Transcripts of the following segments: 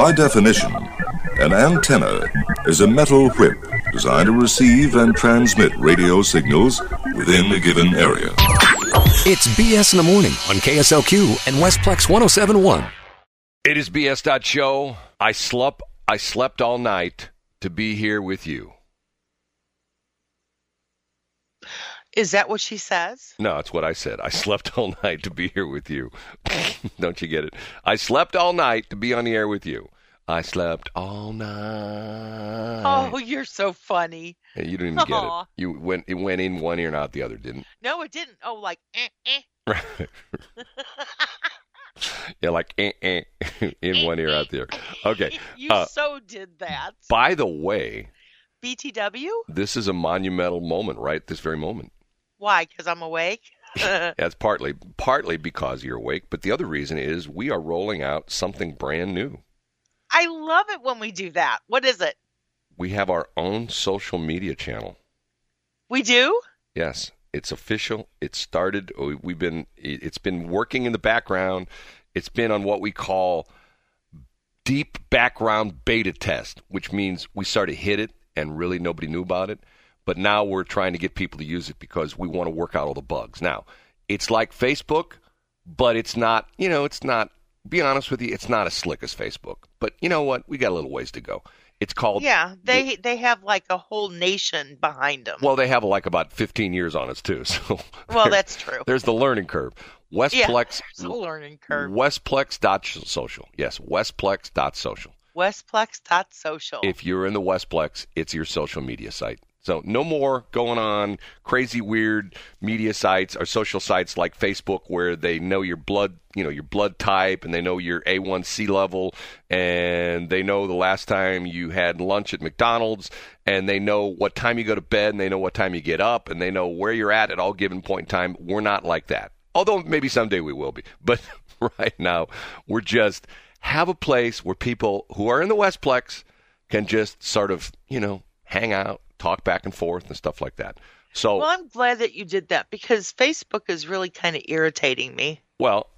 By definition, an antenna is a metal whip designed to receive and transmit radio signals within a given area. It's BS in the morning on KSLQ and Westplex 1071. It is BS. Show. I slept. I slept all night to be here with you. Is that what she says? No, it's what I said. I slept all night to be here with you. Don't you get it? I slept all night to be on the air with you. I slept all night. Oh, you're so funny. You didn't even Aw. get it. You went. It went in one ear and out the other, didn't? No, it didn't. Oh, like eh, eh. Right. yeah, like eh, eh, in one ear, out the other. Okay. you uh, so did that. By the way, BTW? this is a monumental moment, right? This very moment. Why? Because I'm awake. That's partly partly because you're awake, but the other reason is we are rolling out something brand new. I love it when we do that. What is it? We have our own social media channel. We do? Yes, it's official. It started. we- We've been. it- It's been working in the background. It's been on what we call deep background beta test, which means we started hit it and really nobody knew about it. But now we're trying to get people to use it because we want to work out all the bugs. Now, it's like Facebook, but it's not. You know, it's not. Be honest with you, it's not as slick as Facebook. But you know what? We got a little ways to go. It's called Yeah, they they have like a whole nation behind them. well, they have like about 15 years on us too. So Well, that's true. There's the learning curve. yeah, Westplex there's a learning curve. Westplex.social. Yes, Westplex.social. Westplex.social. If you're in the Westplex, it's your social media site. So no more going on crazy weird media sites or social sites like Facebook where they know your blood, you know, your blood type and they know your A1C level and they know the last time you had lunch at McDonald's and they know what time you go to bed and they know what time you get up and they know where you're at at all given point in time. We're not like that. Although maybe someday we will be. But right now, we're just have a place where people who are in the Westplex can just sort of, you know, hang out, talk back and forth and stuff like that. So, well, I'm glad that you did that because Facebook is really kind of irritating me. well,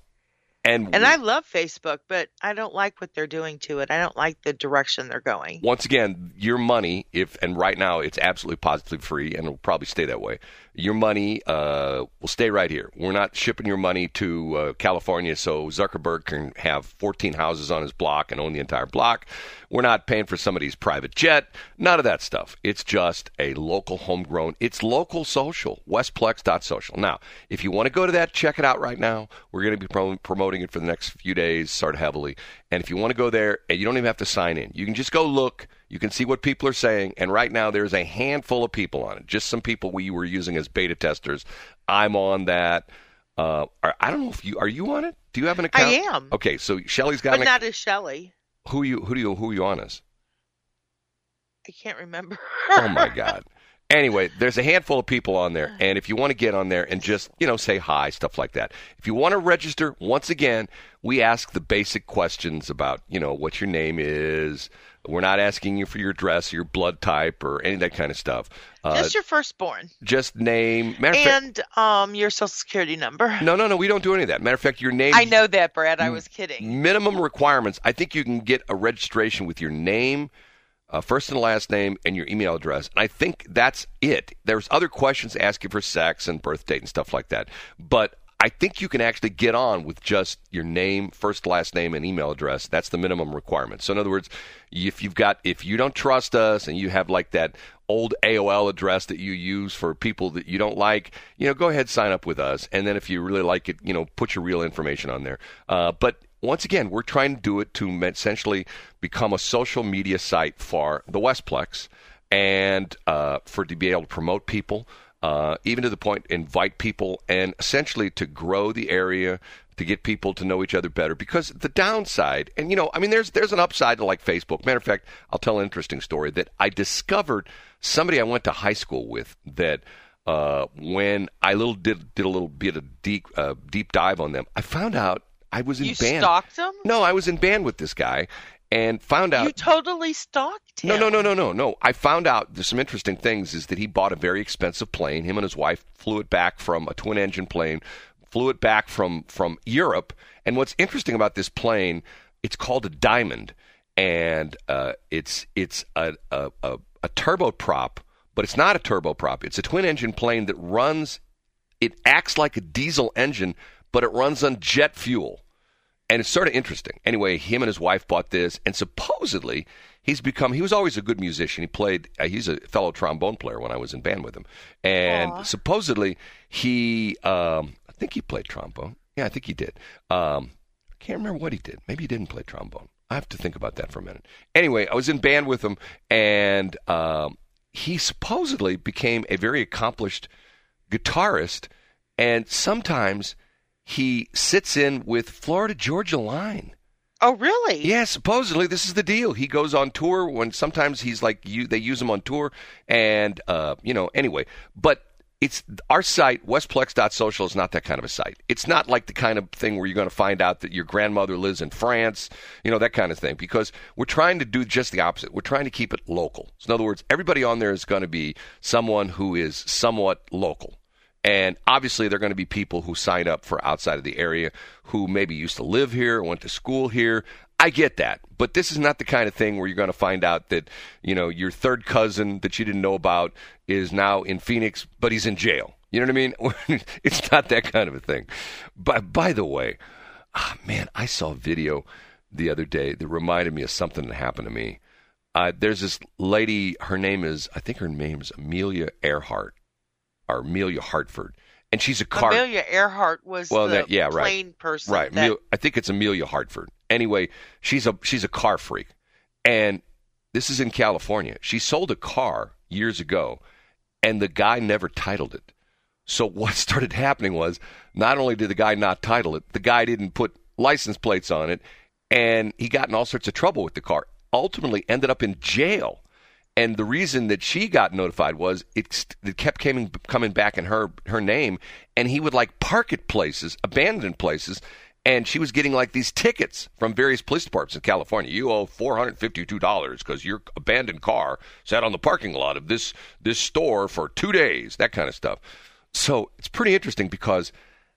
and, And I love Facebook, but I don't like what they're doing to it. I don't like the direction they're going. once again, your money, if and right now it's absolutely positively free, and it'll probably stay that way. Your money uh, will stay right here. We're not shipping your money to uh, California so Zuckerberg can have 14 houses on his block and own the entire block. We're not paying for somebody's private jet. None of that stuff. It's just a local homegrown. It's local social. Westplex.social. Now, if you want to go to that, check it out right now. We're going to be prom- promoting it for the next few days, start heavily. And if you want to go there, and you don't even have to sign in, you can just go look. You can see what people are saying. And right now, there's a handful of people on it. Just some people we were using as beta testers. I'm on that. Uh, I don't know if you are you on it. Do you have an account? I am. Okay, so Shelly's got But an not as Shelley. who you who do you who are you on as? I can't remember. Oh my God. Anyway, there's a handful of people on there, and if you want to get on there and just you know say hi, stuff like that. If you want to register, once again, we ask the basic questions about you know what your name is. We're not asking you for your address, your blood type, or any of that kind of stuff. Uh, Just your firstborn just name. Of fact, and um your social security number. no, no, no, we don't do any of that. Matter of fact, your name. I know that, Brad. I was kidding. minimum requirements. I think you can get a registration with your name, uh, first and last name, and your email address. And I think that's it. There's other questions asking for sex and birth date and stuff like that. But I think you can actually get on with just your name, first, last name, and email address. That's the minimum requirement. So in other words, if you've got, if you don't trust us and you have like that old AOL address that you use for people that you don't like, you know, go ahead sign up with us. And then if you really like it, you know, put your real information on there. Uh, but once again, we're trying to do it to essentially become a social media site for the Westplex and uh, for to be able to promote people, uh, even to the point invite people, and essentially to grow the area to get people to know each other better. Because the downside, and you know, I mean, there's there's an upside to like Facebook. Matter of fact, I'll tell an interesting story that I discovered somebody I went to high school with that. Uh, when I little did did a little bit of deep uh, deep dive on them, I found out I was in You band. stalked him? No, I was in band with this guy, and found out You totally stalked him. no, no, no, no, no, no. I found out there's some interesting things. Is that he bought a very expensive plane. Him and his wife flew it back from a twin engine plane, flew it back from from Europe. And what's interesting about this plane, it's called a Diamond, and uh, it's it's a, a, a, a turboprop, but it's not a turboprop. It's a twin engine plane that runs. It acts like a diesel engine, but it runs on jet fuel, and it's sort of interesting. Anyway, him and his wife bought this, and supposedly he's become. He was always a good musician. He played. Uh, he's a fellow trombone player when I was in band with him, and Aw. supposedly he. Um, I think he played trombone. Yeah, I think he did. Um, I can't remember what he did. Maybe he didn't play trombone. I have to think about that for a minute. Anyway, I was in band with him, and um, he supposedly became a very accomplished guitarist, and sometimes he sits in with Florida Georgia Line. Oh, really? Yeah, supposedly this is the deal. He goes on tour when sometimes he's like you. They use him on tour, and uh, you know. Anyway, but it's our site westplex.social is not that kind of a site. It's not like the kind of thing where you're going to find out that your grandmother lives in France, you know that kind of thing. Because we're trying to do just the opposite. We're trying to keep it local. So in other words, everybody on there is going to be someone who is somewhat local. And obviously, there are going to be people who sign up for outside of the area who maybe used to live here, went to school here. I get that, but this is not the kind of thing where you're going to find out that you know your third cousin that you didn't know about is now in Phoenix, but he's in jail. You know what I mean? it's not that kind of a thing. But by the way, ah, man, I saw a video the other day that reminded me of something that happened to me. Uh, there's this lady. Her name is, I think her name is Amelia Earhart Amelia Hartford, and she's a car. Amelia Earhart was Well, the that- yeah, right. plane person. Right. that- I think it's Amelia Hartford. Anyway, she's a she's a car freak, and this is in California. She sold a car years ago, and the guy never titled it. So what started happening was not only did the guy not title it, the guy didn't put license plates on it, and he got in all sorts of trouble with the car. Ultimately, ended up in jail. And the reason that she got notified was it, it kept coming coming back in her her name, and he would like park at places, abandoned places, and she was getting like these tickets from various police departments in California. You owe four hundred fifty two dollars because your abandoned car sat on the parking lot of this this store for two days, that kind of stuff. So it's pretty interesting because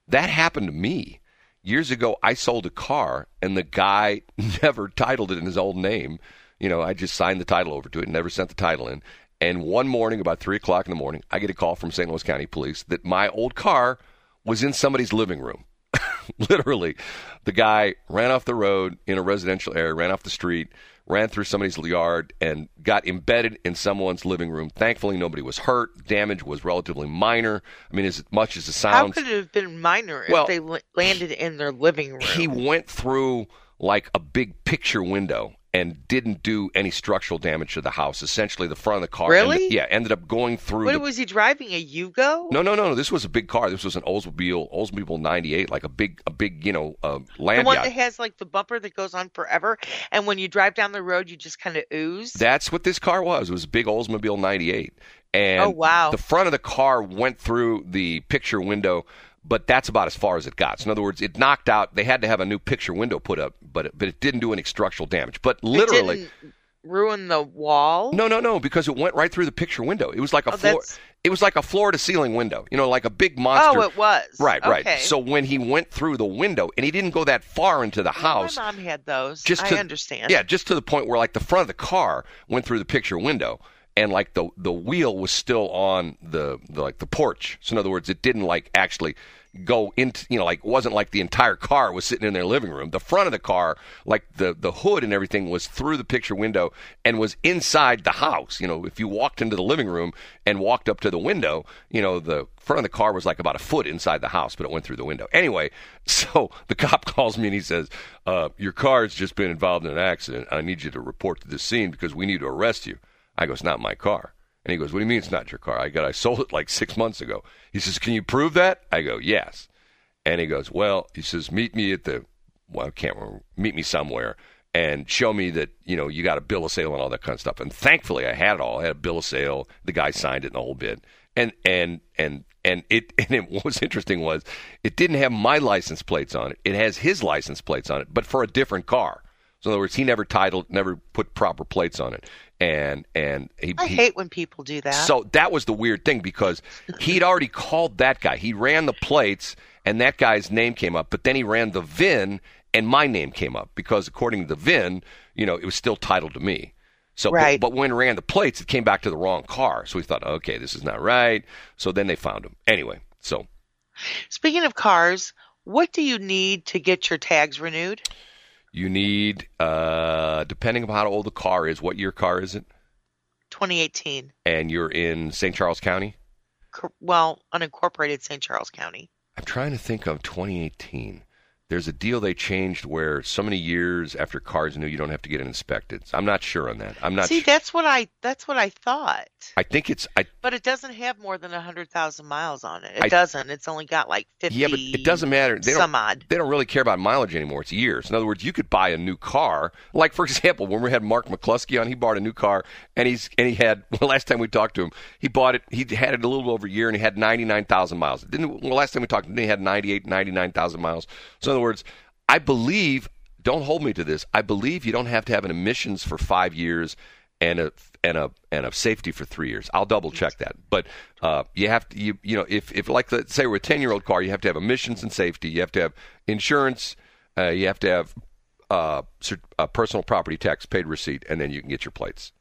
that happened to me years ago. I sold a car, and the guy never titled it in his old name. You know, I just signed the title over to it and never sent the title in. And one morning, about three o'clock in the morning, I get a call from St. Louis County Police that my old car was in somebody's living room. Literally, the guy ran off the road in a residential area, ran off the street, ran through somebody's yard, and got embedded in someone's living room. Thankfully, nobody was hurt. Damage was relatively minor. I mean, as much as it How could it have been minor if Well, they landed in their living room? he went through like a big picture window and didn't do any structural damage to the house. Essentially, the front of the car. Really? ended- yeah, ended up going through. what the, was he driving? A Yugo? no, no, no, no. This was a big car. This was an Oldsmobile, Oldsmobile '98, like a big, a big, you know, uh, The land one yacht. that has like the bumper that goes on forever, and when you drive down the road, you just kind of ooze. That's what this car was. It was a big Oldsmobile 98. And Oh, wow. the front of the car went through the picture window, but that's about as far as it got. So in other words, it knocked out. They had to have a new picture window put up, but it, but it didn't do any structural damage. But It literally, didn't ruin the wall. no, no, no, because it went right through the picture window. It was like a Oh, floor. that's- It was like a floor to ceiling window. You know, like a big monster. Oh, it was. Right, right. So when he went through the window, and he didn't go that far into the house, My mom had those. just I to, understand. Yeah, just to the point where like the front of the car went through the picture window, and like the the wheel was still on the, the like the porch. So in other words, it didn't like actually go into you know like wasn't like the entire car was sitting in their living room. The front of the car, like the the hood and everything, was through the picture window and was inside the house. You know, if you walked into the living room and walked up to the window, you know the front of the car was like about a foot inside the house, but it went through the window. Anyway, so the cop calls me and he says, uh, "Your car's just been involved in an accident. I need you to report to the scene because we need to arrest you." I go, "It's not my car." And he goes, "What do you mean it's not your car?" I go, "I sold it like six months ago." He says, "Can you prove that?" I go, "Yes." And he goes, "Well," he says, "Meet me at the well, I can't remember. Meet me somewhere." And show me that you know you got a bill of sale and all that kind of stuff. And thankfully, I had it all. I had a bill of sale. The guy signed it and the whole bit. And and and and it and it, what was interesting was it didn't have my license plates on it. It has his license plates on it, but for a different car. So in other words, he never titled, never put proper plates on it. And and he, I he hate when people do that. so that was the weird thing because he'd already called that guy. He ran the plates, and that guy's name came up. But then he ran the VIN, and my name came up because according to the VIN, you know, it was still titled to me. So, but- Right. but, when we ran the plates, it came back to the wrong car. So we thought, okay, this is not right. So then they found him. Anyway, so Speaking of cars, what do you need to get your tags renewed? You need, uh, depending upon how old the car is, what year car is it? 2018. And you're in St. Charles County. Well, unincorporated St. Charles County. I'm trying to think of 2018. There's a deal they changed where so many years after cars new, you don't have to get it inspected. I'm not sure on that. I'm not. See, su- that's what I that's what I thought. I think it's. I But it doesn't have more than 100,000 miles on it. It I- doesn't. It's only got like 50 yeah, but it doesn't matter. They don't. some odd. They don't really care about mileage anymore. It's years. In other words, you could buy a new car. Like for example, when we had Mark McCluskey on, he bought a new car, and he's and he had. Well, last time we talked to him, he bought it. He had it a little over a year, and he had ninety nine thousand miles. Didn't well, last time we talked, to him, he had 98, 99,000 miles. So other words, I believe. Don't hold me to this. I believe you don't have to have an emissions for five years and a and a and a safety for three years. I'll double check that. But uh, you have to you you know if if like let's say we're a ten year old car, you have to have emissions and safety. You have to have insurance. Uh, you have to have uh, uh, personal property tax paid receipt, and then you can get your plates.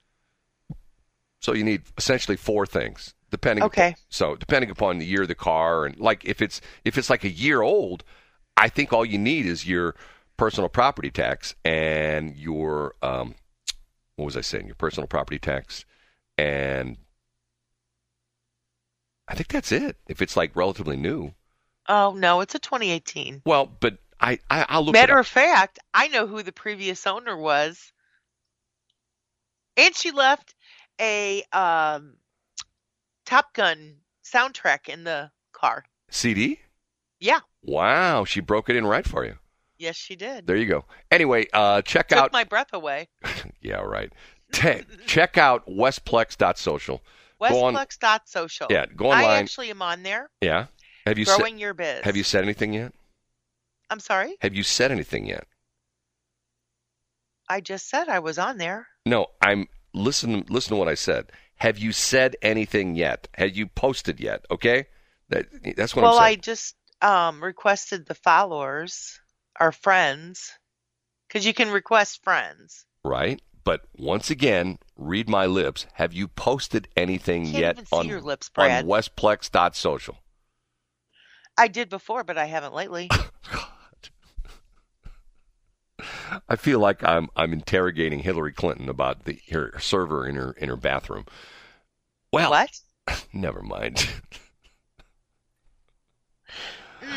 So you need essentially four things, depending. Okay. so depending upon the year of the car, and like if it's if it's like a year old, I think all you need is your personal property tax and your um, what was I saying? Your personal property tax, and I think that's it. If it's like relatively new, Oh, no, it's a 2018. well, but I, I I'll look. Matter of fact, I know who the previous owner was. And she left a um, Top Gun soundtrack in the car. CD. Yeah. Wow, she broke it in right for you. Yes, she did. There you go. Anyway, uh, check Took out. my breath away. yeah, right. Te- check out westplex.social. Go on- Westplex.social. Yeah, go online. I actually am on there. Yeah. Have you said, growing your biz. have you said anything yet? I'm sorry. Have you said anything yet? I just said I was on there. No, I'm listen. Listen to what I said. Have you said anything yet? Have you posted yet? Okay, that that's what well, I'm saying. Well I saying. just um, requested the followers, our friends, because you can request friends. right. But once again, read my lips. Have you posted anything Can't yet even see on your lips, on westplex.social? I did before, but I haven't lately. God. I feel like I'm I'm interrogating Hillary Clinton about the her server in her in her bathroom. Well, what? never mind.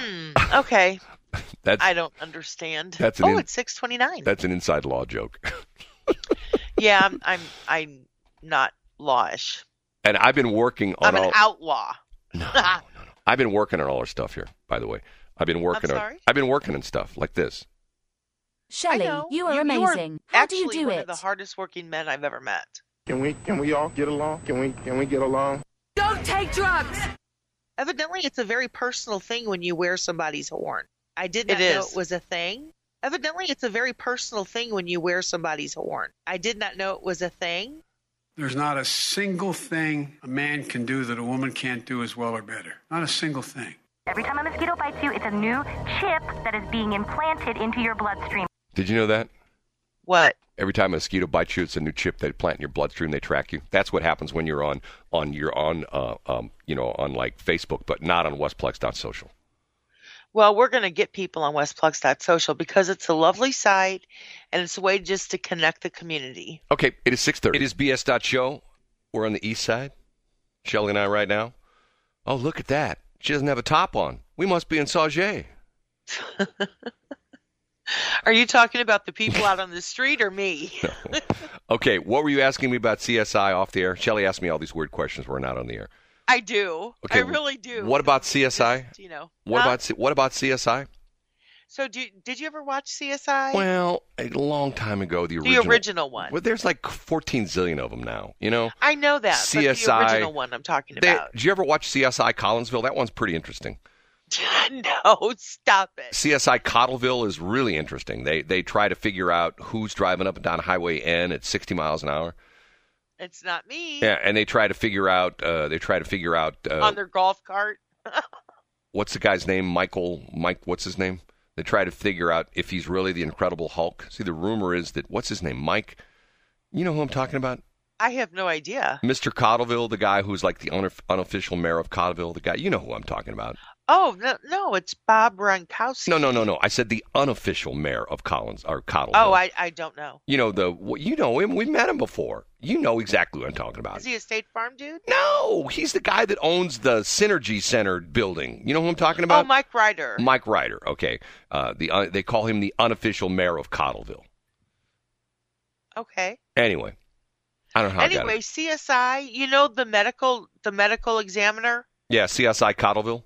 Hmm, okay, That's I don't understand. That's oh, in- it's six twenty nine. that's an inside law joke. Yeah, I'm I'm I'm not lawish. And I've been working on I'm an all. outlaw. No, no, no, no. I've been working on all our stuff here. By the way, I've been working on. sorry? I've been working on stuff like this. I Shelley, know. you are You amazing. How do you actually do one it? of the hardest working men I've ever met. Can we can we all get along? Can we can we get along? Don't take drugs. Evidently, it's a very personal thing when you wear somebody's horn. I did not It know is. it was a thing. Evidently, it's a very personal thing when you wear somebody's horn. I did not know it was a thing. There's not a single thing a man can do that a woman can't do as well or better. Not a single thing. Every time a mosquito bites you, it's a new chip that is being implanted into your bloodstream. Did you know that? What? Every time a mosquito bites you, it's a new chip they plant in your bloodstream. They track you. That's what happens when you're on on you're on uh, um, you know on like Facebook, but not on Westplex.social. Well, we're going to get people on westplex.social because it's a lovely site and it's a way just to connect the community. Okay, it is six thirty. It is BS.show. We're on the east side. Shelly and I right now. Oh, look at that. She doesn't have a top on. We must be in Sauget. Are you talking about the people out on the street or me? Okay, what were you asking me about CSI off the air? Shelly asked me all these weird questions. We're not on the air. I do. Okay, I really do. What about CSI? Just, you know. What Huh? about what about CSI? So, do, did you ever watch CSI? Well, a long time ago, the the original. original one. Well, there's like 14 zillion of them now. You know. I know that. But the CSI original one I'm talking They, about. did you ever watch CSI Collinsville? That one's pretty interesting. no, stop it. CSI Cottleville is really interesting. They they try to figure out who's driving up and down Highway N at 60 miles an hour. It's not me. Yeah, and they try to figure out. Uh, they try to figure out uh, On their golf cart. what's the guy's name? Michael. Mike. What's his name? They try to figure out if he's really the Incredible Hulk. See, the rumor is that what's his name, Mike. You know who I'm talking about? I have no idea. Mr. Cottleville, the guy who's like the unof- unofficial mayor of Cottleville, the guy. You know who I'm talking about. Oh no, no, it's Bob Gronkowski. No, no, no, no. I said the unofficial mayor of Collins or Cottleville. Oh, I, I don't know. You know the you know him. We've met him before. You know exactly what I'm talking about. Is he a State Farm dude? No, he's the guy that owns the Synergy Center building. You know who I'm talking about? Oh, Mike Ryder. Mike Ryder. Okay. Uh, the uh, they call him the unofficial mayor of Cottleville. Okay. Anyway, I don't know how I got Anyway. CSI. You know the medical the medical examiner. Yeah, CSI Cottleville.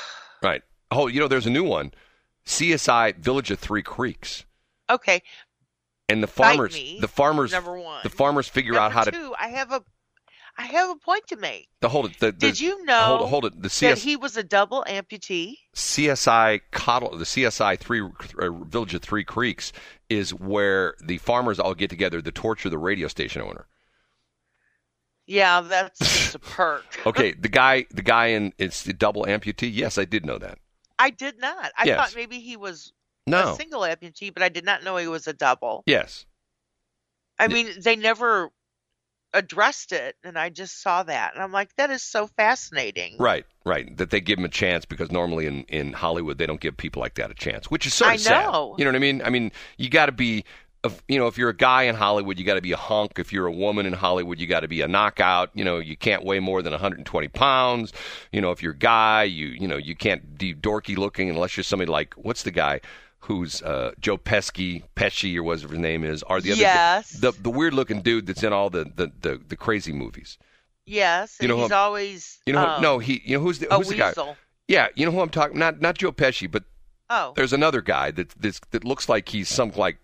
right. Oh, you know, there's a new one. CSI Village of Three Creeks. Okay. And the farmers, me, the farmers, number one. the farmers figure Number out how to. two, I have a, I have a point to make. The hold it. The, the, Did you know Hold it. Hold it. The that he was a double amputee? CSI Cottle, the CSI three uh, Village of Three Creeks is where the farmers all get together to torture the radio station owner. Yeah, that's just a perk. Okay, the guy, the guy in it's the double amputee. Yes, I did know that. I did not. I Yes. thought maybe he was No. a single amputee, but I did not know he was a double. Yes. I mean, they never addressed it, and I just saw that, and I'm like, that is so fascinating. Right, right. That they give him a chance because normally in, in Hollywood they don't give people like that a chance, which is of I sad. know. You know what I mean? I mean, you got to be, if- you know, if you're a guy in Hollywood, you got to be a hunk. If you're a woman in Hollywood, you got to be a knockout. You know, you can't weigh more than 120 pounds. You know, if you're a guy, you you know, you can't be dorky looking unless you're somebody like what's the guy who's uh, Joe Pesci, Pesci or whatever his name is, or the other Yes. the the weird looking dude that's in all the the the, the crazy movies. Yes, You know he's I'm- always You know, who- um, no, he, you know who's the who's the guy? Yeah, you know who I'm talking. Not not Joe Pesci, but Oh, there's another guy that that's, that looks like he's some like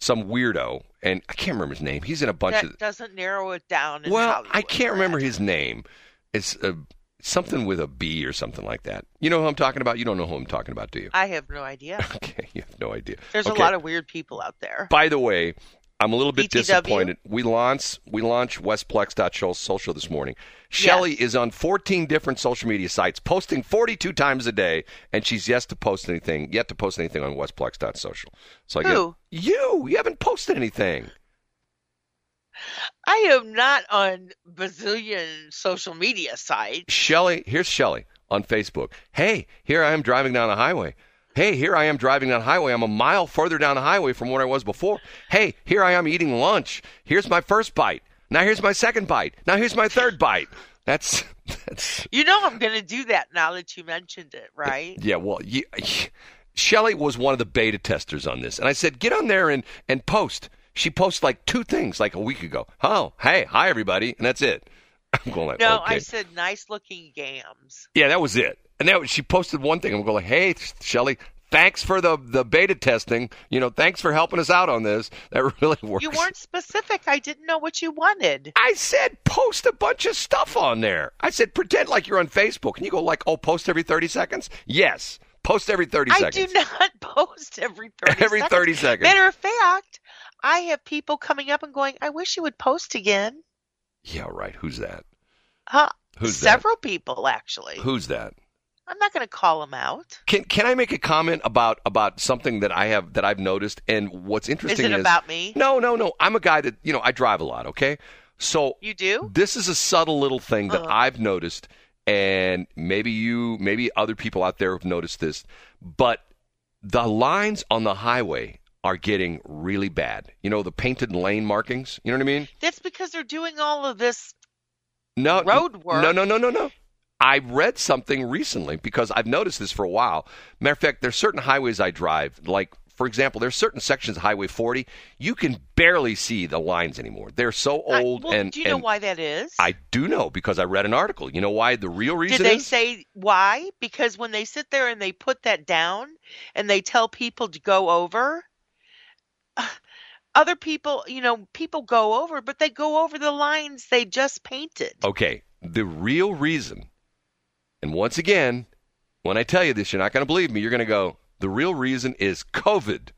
some weirdo, and I can't remember his name. He's in a bunch that of. doesn't narrow it down. In Well, I can't remember his name. It's uh, something with a B or something like that. You know who I'm talking about? You don't know who I'm talking about, do you? I have no idea. Okay, you have no idea. There's Okay. a lot of weird people out there. By the way, I'm a little bit BTW? disappointed. We launch we launched westplex.social social this morning. Shelly is on 14 different social media sites, posting 42 times a day, and she's yet to post anything. Yet to post anything on westplex.social. So I get- Who? you? You haven't posted anything. I am not on bazillion social media sites. Shelly, here's Shelly on Facebook. Hey, here I am driving down the highway. Hey, here I am driving down highway. I'm a mile further down the highway from where I was before. Hey, here I am eating lunch. Here's my first bite. Now here's my second bite. Now here's my third bite. That's that's You know I'm going to do that now that you mentioned it, right? yeah. Well, you, Shelly was one of the beta testers on this, and I said get on there and and post. She posted like two things like a week ago. Oh, hey, hi everybody, and that's it. I'm going like No, okay. I said nice looking gams. Yeah, that was it. And that was, she posted one thing. I'm going, hey, Shelly, thanks for the, the beta testing. You know, thanks for helping us out on this. That really works. You weren't specific. I didn't know what you wanted. I said post a bunch of stuff on there. I said pretend like you're on Facebook. And you go like, oh, post every 30 seconds? Yes. Post every 30 I seconds. I do not post every 30 Every seconds. 30 seconds. Matter of fact, I have people coming up and going, I wish you would post again. Yeah, right. Who's that? Huh? Who's Several people, actually. Who's that? I'm not going to call them out. Can can I make a comment about about something that I have that I've noticed and what's Is interesting it about me? No, no, no. I'm a guy that, you know, I drive a lot, okay? So You do? This is a subtle little thing that Uh-huh. I've noticed, and maybe you, maybe other people out there have noticed this, but the lines on the highway are getting really bad. You know, the painted lane markings. You know what I mean? That's because they're doing all of this. No, Road work. No, no, no, no, no. I read something recently because I've noticed this for a while. Matter of fact, there's certain highways I drive, like for example, there's certain sections of Highway 40 you can barely see the lines anymore. They're so I- old well, and do you know why that is? I do know because I read an article. You know why? The real reason Did they is say why? Because when they sit there and they put that down and they tell people to go over, other people, you know, people go over, but they go over the lines they just painted. Okay, the real reason, and once again, when I tell you this, you're not going to believe me. You're going to go, the real reason is COVID.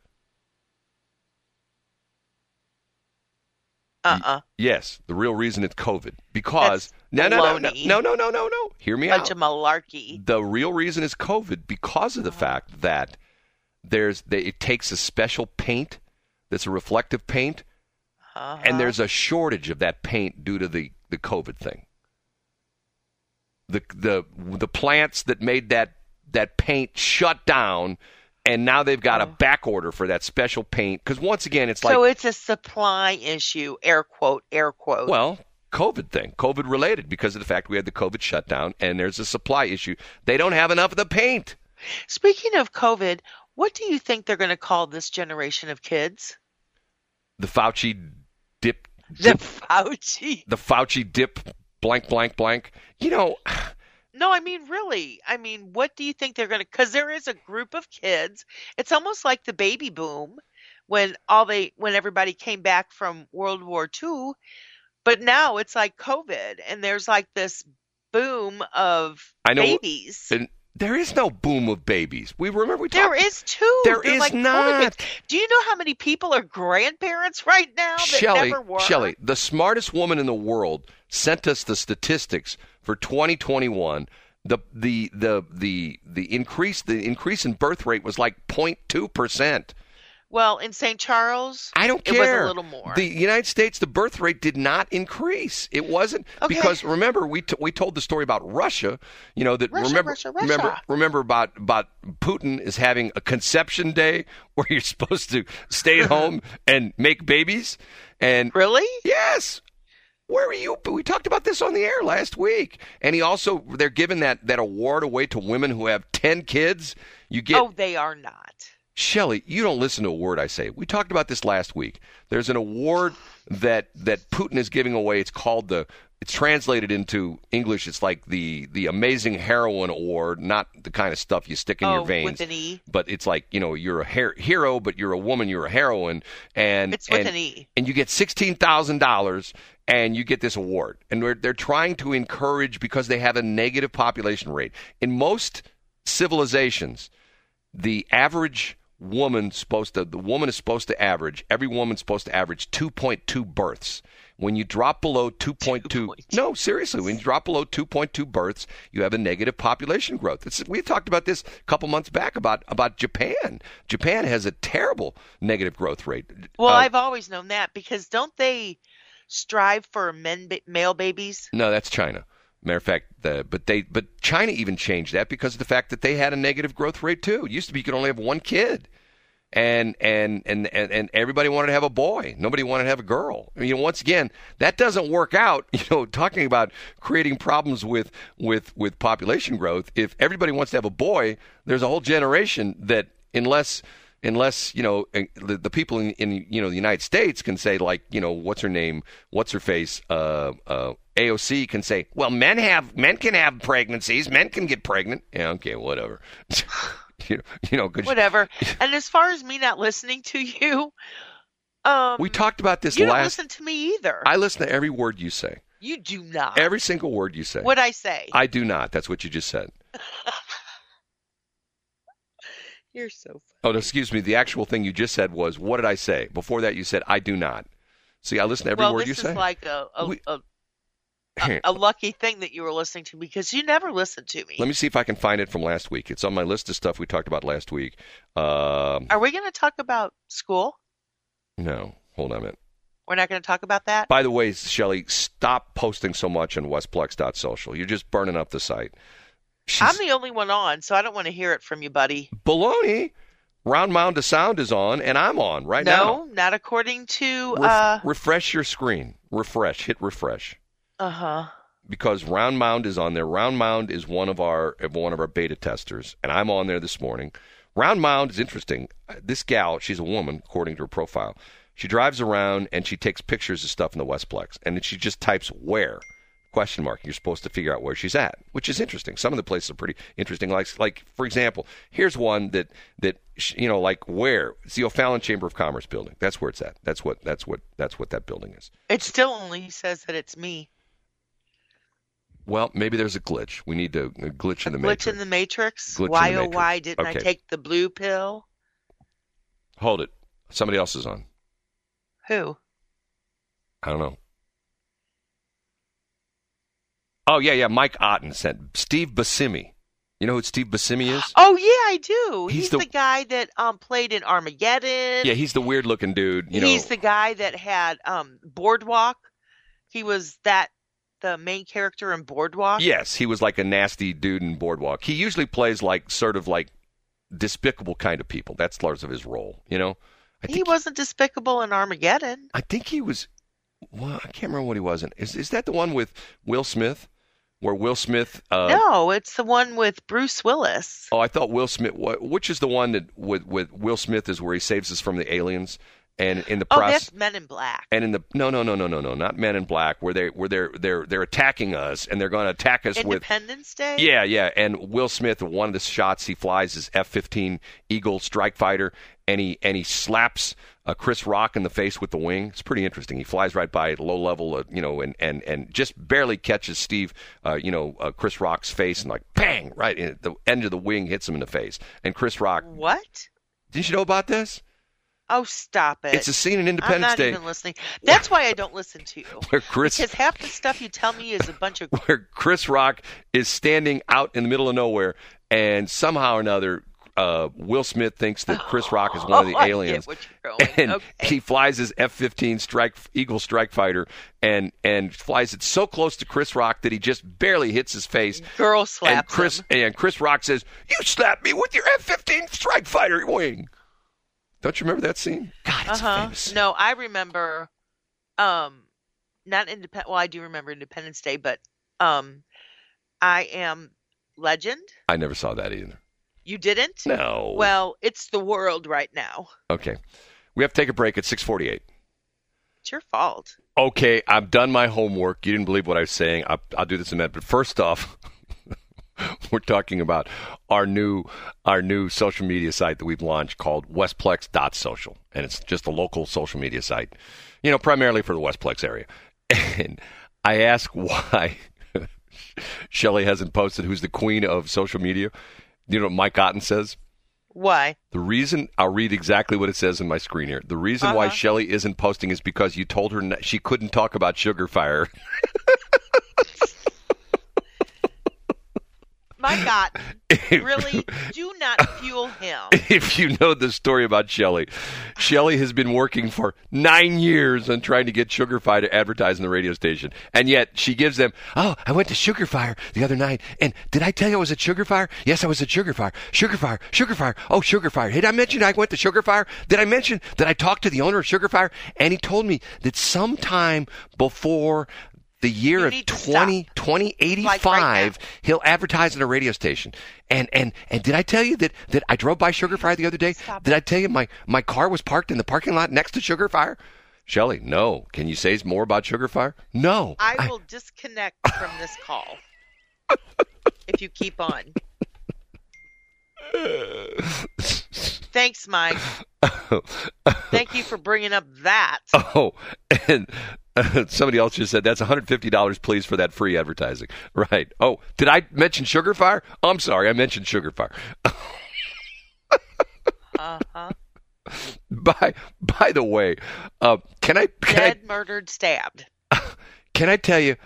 Uh-uh. Yes, the real reason it's COVID. Because no, no, no, no, no, no, no, no. Hear me Bunch out. of malarkey. the real reason is COVID because of the fact that there's they, it takes a special paint that's a reflective paint, Uh-huh. and there's a shortage of that paint due to the the COVID thing. The the the plants that made that that paint shut down, and now they've got a oh. back order for that special paint because once again it's like Oh. so it's a supply issue, air quote, air quote. well. COVID thing, COVID related, because of the fact we had the COVID shutdown and there's a supply issue. They don't have enough of the paint. Speaking of COVID, what do you think they're going to call this generation of kids? The Fauci dip, The Fauci. the Fauci dip blank blank blank. You know, No, I mean really. I mean, what do you think they're going to? Because there is a group of kids. It's almost like the baby boom when all they when everybody came back from World War II, but now it's like COVID, and there's like this boom of I know- babies. and there is no boom of babies. We remember we talked. There is two. There is like not. Do you know how many people are grandparents right now that Shelley? Shelley, the smartest woman in the world, sent us the statistics for 2021. The the the the the increase the increase in birth rate was like 0.2 percent. Well, in St. Charles, I don't care. it was a little more. The United States, the birth rate did not increase. It wasn't Okay. because remember we t- we told the story about Russia. You know that Russia, remember Russia, remember remember about about Putin is having a conception day where you're supposed to stay at home and make babies and really? Yes. Where were you? We talked about this on the air last week. And he also they're giving that that award away to women who have 10 kids. You get oh, they are not. Shelley, you don't listen to a word I say. We talked about this last week. There's an award that that Putin is giving away. It's called the. It's translated into English. It's like the the Amazing Heroine Award, not the kind of stuff you stick in oh, your veins. with an E. But it's like you know you're a her- hero, but you're a woman, you're a heroine, and It's with and, an E. and you get sixteen thousand dollars, and you get this award. And they're they're trying to encourage because they have a negative population rate. In most civilizations the average woman supposed to the woman is supposed to average every woman's supposed to average 2.2 births. When you drop below 2.2 2.2. no seriously when you drop below 2.2 births you have a negative population growth. It's, we talked about this a couple months back about about japan. Japan has a terrible negative growth rate. Well, Uh, I've always known that because don't they strive for men ba- male babies? No, that's China. Matter of fact, the, but they but China even changed that because of the fact that they had a negative growth rate too. It used to be you could only have one kid, and and and and, and everybody wanted to have a boy. Nobody wanted to have a girl. I mean, once again, that doesn't work out. You know, talking about creating problems with with with population growth. If everybody wants to have a boy, there's a whole generation that unless unless you know uh, the, the people in, in you know the United States can say like you know what's her name, what's her face, uh, uh, AOC can say, well, men have men can have pregnancies, men can get pregnant. Yeah, okay, whatever. you know, you know, Whatever. and as far as me not listening to you, um, we talked about this you don't last. listen to me either. I listen to every word you say, you do not. every single word you say. what I say? I do not. That's what you just said. You're so funny. Oh, no, excuse me. The actual thing you just said was, "What did I say?" Before that, you said, "I do not." See, I listen to every well, word this you is say. like a a, We- a a lucky thing that you were listening to because you never listen to me. Let me see if I can find it from last week. It's on my list of stuff we talked about last week. Um, Are we going to talk about school? no, hold on a minute. We're not going to talk about that. By the way, Shelley, stop posting so much on Westplex.social. You're just burning up the site. She's, I'm the only one on, so I don't want to hear it from you, buddy. baloney. Round Mound of Sound is on, and I'm on right no, now. No, not according to. Ref- uh refresh your screen. Refresh. Hit refresh. uh huh. because Round Mound is on there. Round Mound is one of our one of our beta testers, and I'm on there this morning. Round Mound is interesting. This gal, she's a woman, according to her profile. She drives around and she takes pictures of stuff in the Westplex, and then she just types where question mark. You're supposed to figure out where she's at, which is interesting. Some of the places are pretty interesting. Like, like for example, here's one that that you know, like where it's the O'Fallon Chamber of Commerce building. That's where it's at. That's what that's what that's what that building is. It still only says that it's me. Well, maybe there's a glitch. We need to a glitch in the glitch matrix. in the matrix. Glitch why oh why didn't I take the blue pill? Hold it. Somebody else is on. Who? I don't know. Oh yeah, yeah. Mike Otten sent Steve Buscemi You know who Steve Buscemi is? Oh yeah, I do. He's He's, the- the, guy that um played in Armageddon. Yeah, he's the weird looking dude. You know, he's the guy that had um Boardwalk. He was that the main character in Boardwalk. Yes, he was like a nasty dude in Boardwalk. He usually plays like sort of like despicable kind of people. That's part of his role, you know. I he wasn't despicable in Armageddon. I think he was. Well, I can't remember what he was in. Is is that the one with Will Smith, where Will Smith? Uh, no, it's the one with Bruce Willis. Oh, I thought Will Smith. Which is the one that with with Will Smith is where he saves us from the aliens, and in the Oh, process. that's Men in Black. and in the no no no no no no not Men in Black where they where they're they're they're attacking us and they're going to attack us with Independence Day. Yeah, yeah. And Will Smith, one of the shots he flies his F-15 Eagle strike fighter, and he and he slaps uh, Chris Rock in the face with the wing. It's pretty interesting. He flies right by at low level, uh, you know, and, and and just barely catches Steve, uh, you know, uh, Chris Rock's face, and like bang, right in the end of the wing hits him in the face. And Chris Rock, What? didn't you know about this? Oh, stop it! It's a scene in Independence. I'm not Day even listening. That's why I don't listen to you. where Chris Because half the stuff you tell me is a bunch of where Chris Rock is standing out in the middle of nowhere, and somehow or another, uh, Will Smith thinks that Chris Rock is one of the Oh, aliens, what and Okay. he flies his F-15 strike Eagle strike fighter, and and flies it so close to Chris Rock that he just barely hits his face. girl And Chris him. and Chris Rock says, "You slapped me with your F-15 strike fighter wing." Don't you remember that scene? God, it's Uh huh. famous. No, I remember. Um, not independent. Well, I do remember Independence Day, but um, I am Legend. I never saw that either. You didn't? No. Well, it's the world right now. okay, we have to take a break at six forty-eight. It's your fault. okay, I've done my homework. You didn't believe what I was saying. I'll, I'll do this in a minute. But first off, we're talking about our new our new social media site that we've launched called Westplex.social, and it's just a local social media site, you know, primarily for the Westplex area. And I ask why Shelley hasn't posted who's the queen of social media. You know what Mike Otten says? Why? The reason I'll read exactly what it says in my screen here. The reason why Uh-huh. Shelley isn't posting is because you told her n- she couldn't talk about sugar fire. My God, really? Do not fuel him. if you know the story about Shelly, Shelly has been working for nine years on trying to get Sugar Fire to advertise in the radio station, and yet she gives them, "Oh, I went to Sugar Fire the other night, and did I tell you I was at Sugar Fire? Yes, I was at Sugar Fire. Sugar Fire, Sugar Fire. Oh, Sugar Fire. Did I mention I went to Sugar Fire? Did I mention that I talked to the owner of Sugar Fire? And he told me that sometime before." The year of need to 20, 2085, Like right he'll advertise in a radio station. And and and did I tell you that that I drove by Sugar Fire the other day? Stop did I tell you my my car was parked in the parking lot next to Sugar Fire? Shelley, no. Can you say more about Sugar Fire? No. I will disconnect from this call if you keep on. Thanks, Mike. Thank you for bringing up that. Oh, and somebody else just said that's $150, please, for that free advertising. Right. Oh, did I mention Sugar Fire? I'm sorry, I mentioned Sugar Fire. Uh huh. by by the way, uh, can I can I Dead, murdered, stabbed. Can I tell you,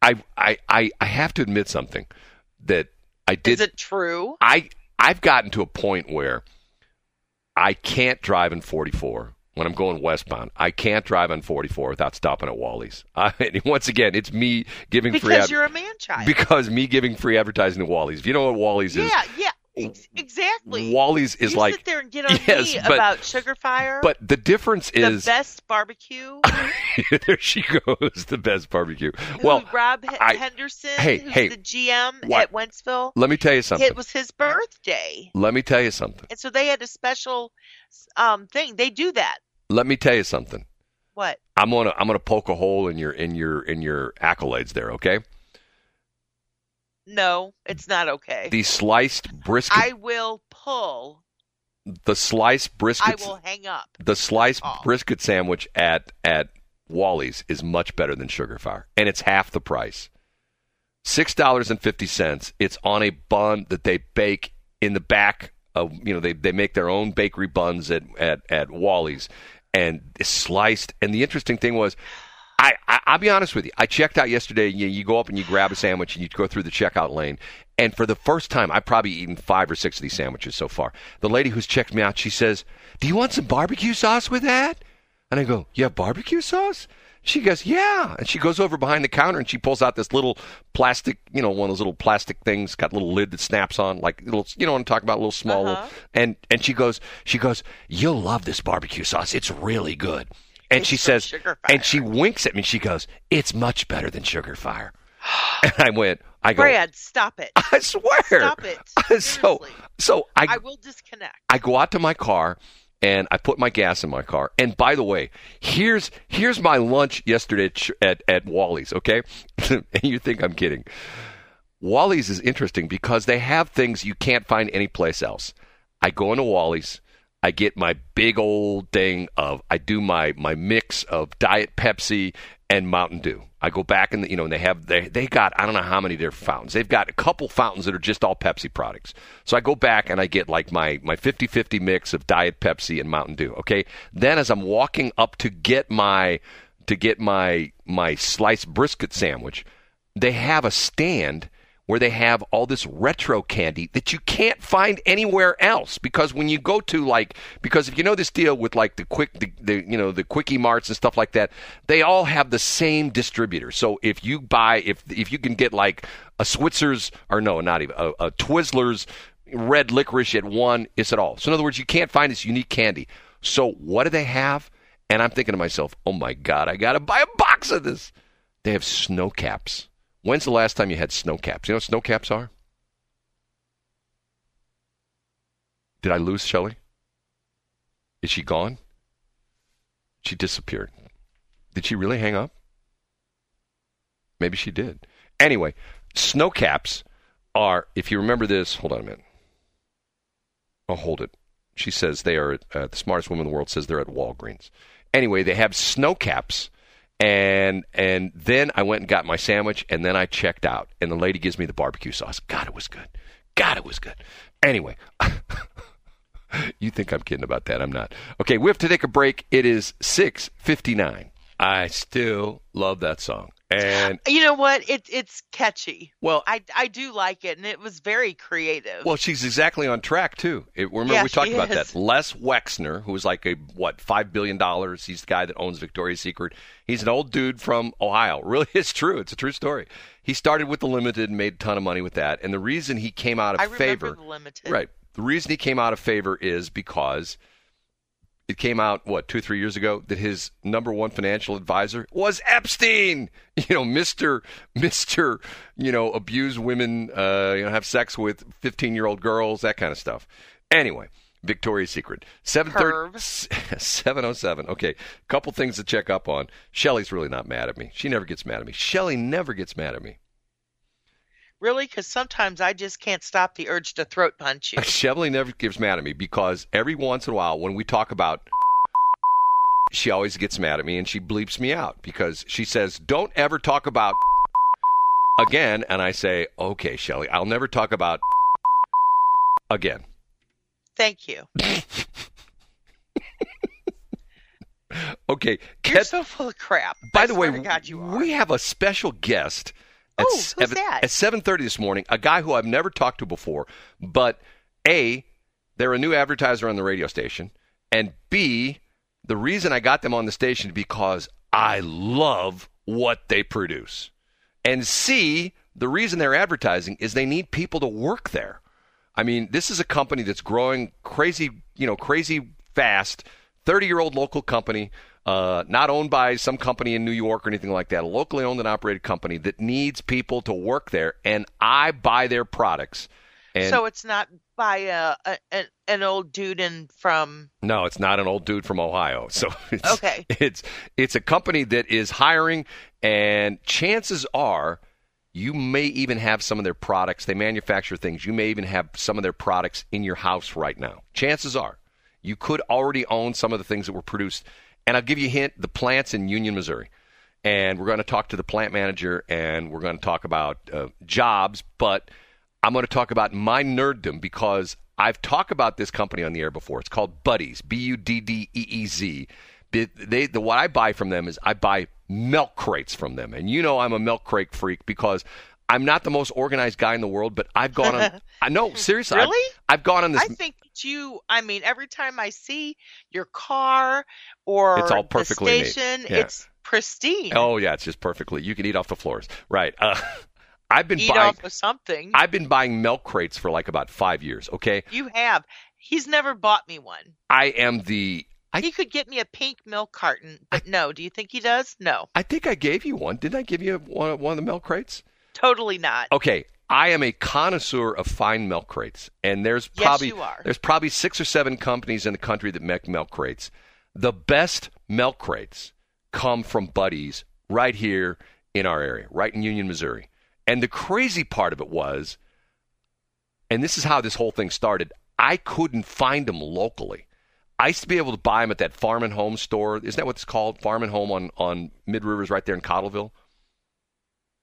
I I I, I have to admit something that I did. Is it true? I I've gotten to a point where I can't drive in 44 when I'm going westbound. I can't drive on 44 without stopping at Wally's. I, once again, it's me giving free Because ad- you're a man child. because me giving free advertising to Wally's. If you know what Wally's is, yeah, yeah, ex- exactly. Wally's is you like sit there and get on Yes, me but- about Sugar Fire, but the difference the is best barbecue. there she goes, the best barbecue. who Well, Rob H- I- Henderson, hey, who's hey, the GM what- at Wentzville, let me tell you something. it was his birthday, Let me tell you something. and so they had a special um thing. They do that. Let me tell you something. What? I'm gonna I'm gonna poke a hole in your in your in your accolades there, okay? No, it's not okay. The sliced brisket, I will pull. the sliced brisket. I will hang up. the sliced brisket sandwich at at Wally's is much better than Sugar Fire, and it's half the price. Six dollars and fifty cents. It's on a bun that they bake in the back of you know they they make their own bakery buns at at at Wally's, and it's sliced. And the interesting thing was. I, I I'll be honest with you. I checked out yesterday. You, you go up and you grab a sandwich and you go through the checkout lane. And for the first time, I've probably eaten five or six of these sandwiches so far. The lady who's checked me out, she says, "Do you want some barbecue sauce with that?" And I go, "You have barbecue sauce?" She goes, "Yeah." And she goes over behind the counter and she pulls out this little plastic, you know, one of those little plastic things, got a little lid that snaps on, like little, you know what I'm talking about, a little small. Uh-huh. Little, and and she goes, she goes, "You'll love this barbecue sauce. It's really good." And she says, and she winks at me. She goes, "It's much better than Sugar Fire." and I went, I go, Brad, stop it. I swear. Stop it. so so I I will disconnect. I go out to my car and I put my gas in my car. And by the way, here's here's my lunch yesterday at at, at Wally's. Okay, and you think I'm kidding? Wally's is interesting because they have things you can't find anyplace else. I go into Wally's. I get my big old thing of I do my my mix of Diet Pepsi and Mountain Dew. I go back and you know and they have they they got I don't know how many different fountains. They've got a couple fountains that are just all Pepsi products. So I go back and I get like my my 50-50 mix of Diet Pepsi and Mountain Dew, okay? Then as I'm walking up to get my to get my my sliced brisket sandwich, they have a stand where they have all this retro candy that you can't find anywhere else. Because when you go to like because if you know this deal with like the quick the, the you know the quickie marts and stuff like that they all have the same distributor. So if you buy if if you can get like a Switzer's or no not even a, a Twizzlers red licorice at one it's at all. So in other words you can't find this unique candy. So what do they have? And I'm thinking to myself oh my god I gotta buy a box of this. They have snow caps When's the last time you had snow caps? You know what snow caps are? Did I lose Shelley? Is she gone? She disappeared. Did she really hang up? Maybe she did. Anyway, snow caps are, if you remember this, hold on a minute. Oh, hold it. She says they are, uh, the smartest woman in the world says they're at Walgreens. Anyway, they have snow caps and and then I went and got my sandwich, and then I checked out, and the lady gives me the barbecue sauce. God, it was good. God, it was good. Anyway, you think I'm kidding about that? I'm not. Okay, we have to take a break. It is six fifty nine. I still love that song, and You know what? It, it's catchy. well, I, I do like it, and it was very creative. Well, she's exactly on track too. It, remember Yeah, we talked about is. that. Les Wexner, who's like a what five billion dollars. He's the guy that owns Victoria's Secret. He's an old dude from Ohio. Really, it's true. It's a true story. He started with the Limited and made a ton of money with that. And the reason he came out of I favor, the limited. right? The reason he came out of favor is because it came out what two three years ago that his number one financial advisor was Epstein. You know, Mister Mister. You know, abuse women. Uh, you know, have sex with fifteen year old girls. That kind of stuff. Anyway. Victoria's Secret. 730 707. Okay. Couple things to check up on. Shelly's really not mad at me. She never gets mad at me. Shelly never gets mad at me. Really? Because sometimes I just can't stop the urge to throat punch you. Shelly never gets mad at me because every once in a while when we talk about she always gets mad at me and she bleeps me out because she says, Don't ever talk about again. And I say, Okay, Shelly, I'll never talk about again. Thank you. Okay. You're Ket- so full of crap. by I the way, God, we have a special guest at, Oh, who's seven, that? at 7.30 this morning, a guy who I've never talked to before, but A, they're a new advertiser on the radio station, and B, the reason I got them on the station is because I love what they produce. And C, the reason they're advertising is they need people to work there. I mean, this is a company that's growing crazy, you know, crazy fast. 30 year old local company, uh, not owned by some company in New York or anything like that. A locally owned and operated company that needs people to work there. And I buy their products. And so it's not by a, a an, an old dude in from. No, it's not an old dude from Ohio. So it's, Okay. it's it's a company that is hiring, and chances are you may even have some of their products. They manufacture things. You may even have some of their products in your house right now. Chances are you could already own some of the things that were produced. And I'll give you a hint: the plants in Union, Missouri. And we're going to talk to the plant manager, and we're going to talk about uh, jobs, but. I'm going to talk about my nerddom because I've talked about this company on the air before. It's called Buddeez, B U D D E E Z. They, the what I buy from them is I buy milk crates from them. And you know I'm a milk crate freak because I'm not the most organized guy in the world, but I've gone on. I know seriously. I've- Really? I've, gone on this. I think you. I mean, every time I see your car or It's all perfectly neat. station, Yeah. it's pristine. oh yeah, it's just perfectly. You can eat off the floors, right? Uh, I've been Eat buying. off of something. I've been buying milk crates for like about five years. Okay, you have. He's never bought me one. I am the. I he could get me a pink milk carton, but no. Do you think he does? No, I think I gave you one. Didn't I give you one, one of the milk crates? Totally not. Okay, I am a connoisseur of fine milk crates, and there's Yes, probably you are. there's probably six or seven companies in the country that make milk crates. The best milk crates come from Buddeez right here in our area, right in Union, Missouri. And the crazy part of it was, and this is how this whole thing started. I couldn't find them locally. I used to be able to buy them at that Farm and Home store. Isn't that what it's called? Farm and Home on on Mid Rivers, right there in Cottleville.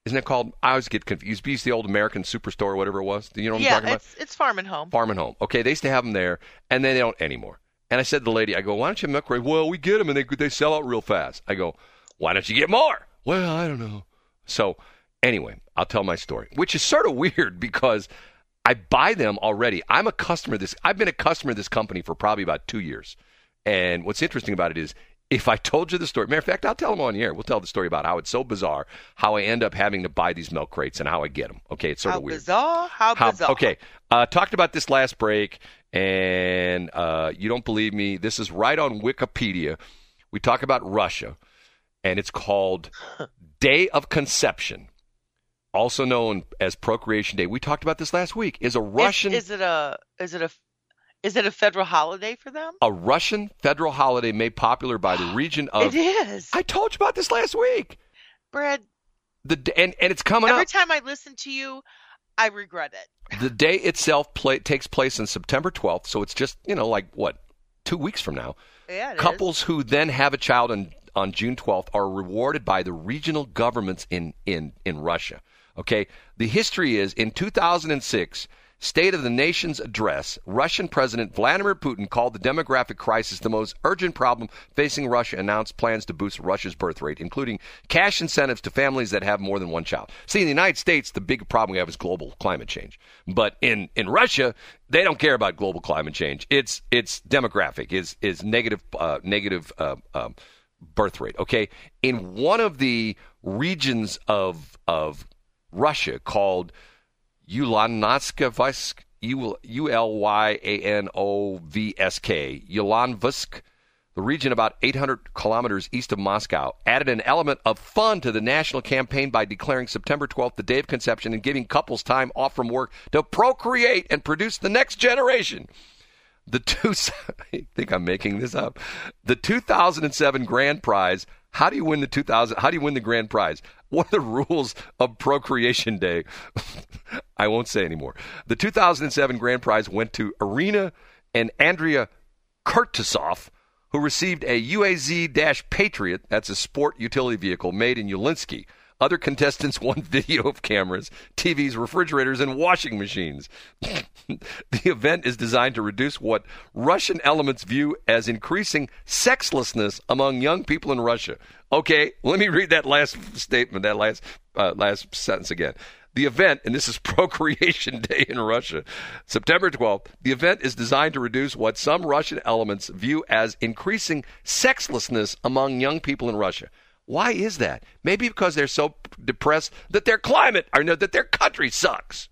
Isn't it called? I always get confused. Used the old American Superstore, or whatever it was. Do you know what I'm yeah, talking about? it's it's farm and home. Farm and Home. Okay, they used to have them there, and then they don't anymore. And I said to the lady, I go, why don't you have milk crate? Well, we get them, and they they sell out real fast. I go, why don't you get more? Well, I don't know. So anyway, I'll tell my story, which is sort of weird because I buy them already. I'm a customer. of This I've been a customer of this company for probably about two years. And what's interesting about it is, if I told you the story, matter of fact, I'll tell them on the air. We'll tell the story about how it's so bizarre, how I end up having to buy these milk crates, and how I get them. Okay, it's sort How of weird. bizarre! How, How- bizarre! okay, uh, talked about this last break, and uh, you don't believe me. This is right on Wikipedia. We talk about Russia, and it's called Day of Conception, also known as Procreation Day. We talked about this last week. Is a Is- Russian Is, it a is it a is it a federal holiday for them? a Russian federal holiday made popular by the region of. it is. I told you about this last week. Brad, The and and it's coming up every up. time I listen to you, I regret it. The day itself play, takes place on September 12th, so it's just you know like what two weeks from now. Yeah, it is. Couples who then have a child on, on June 12th are rewarded by the regional governments in, in, in Russia. Okay? The history is in 2006, State of the Nation's address, Russian President Vladimir Putin called the demographic crisis the most urgent problem facing Russia, announced plans to boost Russia's birth rate, including cash incentives to families that have more than one child. See, in the United States, the big problem we have is global climate change. But in, in Russia, they don't care about global climate change. It's it's demographic, is is negative uh, negative uh, um, birth rate. Okay, in one of the regions of of Russia called Ulanskavosk, U L Y A N O V S K, Ulanvosk, the region about 800 kilometers east of Moscow, added an element of fun to the national campaign by declaring September 12th the day of conception and giving couples time off from work to procreate and produce the next generation. The two, I think I'm making this up. The 2007 grand prize. How do you win the 2000? How do you win the grand prize? What are the rules of Procreation Day? I won't say anymore. The 2007 grand prize went to Arena and Andrea Kurtasov, who received a UAZ Patriot, that's a sport utility vehicle made in Ulinsky. Other contestants won video of cameras, TVs, refrigerators, and washing machines. the event is designed to reduce what Russian elements view as increasing sexlessness among young people in Russia. Okay, let me read that last statement, that last uh, last sentence again. The event, and this is Procreation Day in Russia, September 12th, the event is designed to reduce what some Russian elements view as increasing sexlessness among young people in Russia. Why is that? Maybe because they're so depressed that their climate or no, that their country sucks.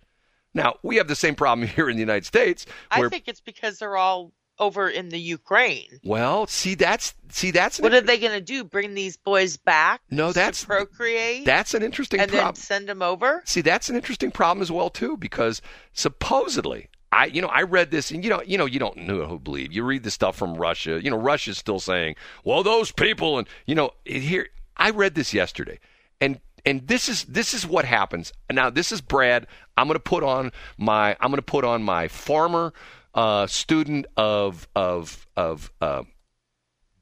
Now, we have the same problem here in the United States. Where, I think it's because they're all over in the Ukraine. well, see that's see that's an What are they going to do? Bring these boys back? No, to that's- procreate. that's an interesting and then problem. send them over. See, that's an interesting problem as well too, because supposedly, I you know I read this, and you know you know you don't know who believe. You read the stuff from Russia. You know Russia's still saying, well, those people, and you know here. I read this yesterday, and and this is this is what happens. Now this is Brad. I'm going to put on my I'm going to put on my former uh, student of of of uh,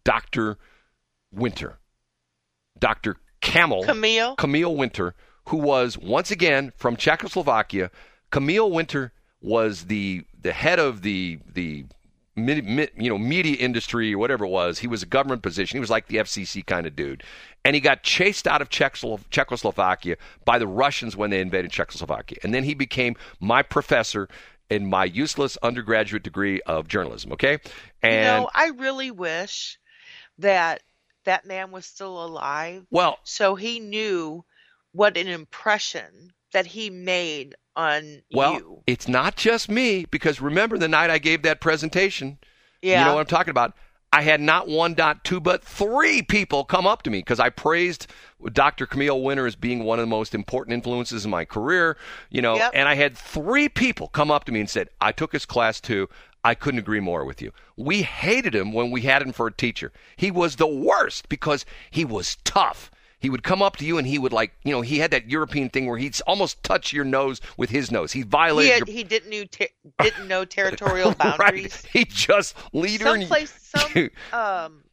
Doctor Winter, Doctor Camel. Camille. Camille Winter, who was once again from Czechoslovakia. Camille Winter was the the head of the the mid, mid, you know, media industry or whatever it was. He was a government position. He was like the FCC kind of dude, and he got chased out of Czechoslo- Czechoslovakia by the Russians when they invaded Czechoslovakia, and then he became my professor in my useless undergraduate degree of journalism. Okay, and you know, I really wish that that man was still alive, well, so he knew what an impression that he made on well, you. it's not just me because remember the night I gave that presentation. Yeah. You know what I'm talking about? I had not one, not two, but three people come up to me because I praised Dr. Camille Winter as being one of the most important influences in my career, you know, Yep. and I had three people come up to me and said, I took his class too. I couldn't agree more with you. We hated him when we had him for a teacher. He was the worst because he was tough. He would come up to you and he would like, you know, he had that European thing where he'd almost touch your nose with his nose. He he, violated had, your he didn't knew ter- didn't know territorial boundaries. Right. He just leader Some and place, some um,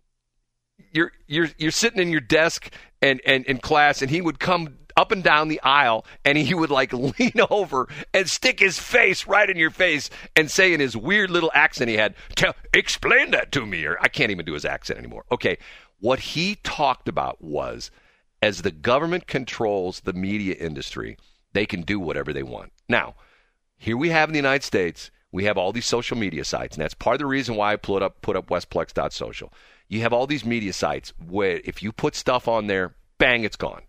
you're you're you're sitting in your desk and and in class and he would come up and down the aisle and he would like lean over and stick his face right in your face and say in his weird little accent he had, Tell, explain that to me or I can't even do his accent anymore. Okay. What he talked about was as the government controls the media industry, they can do whatever they want. Now, here we have in the United States, we have all these social media sites, and that's part of the reason why I put up put up Westplex.social. You have all these media sites where if you put stuff on there, bang, it's gone.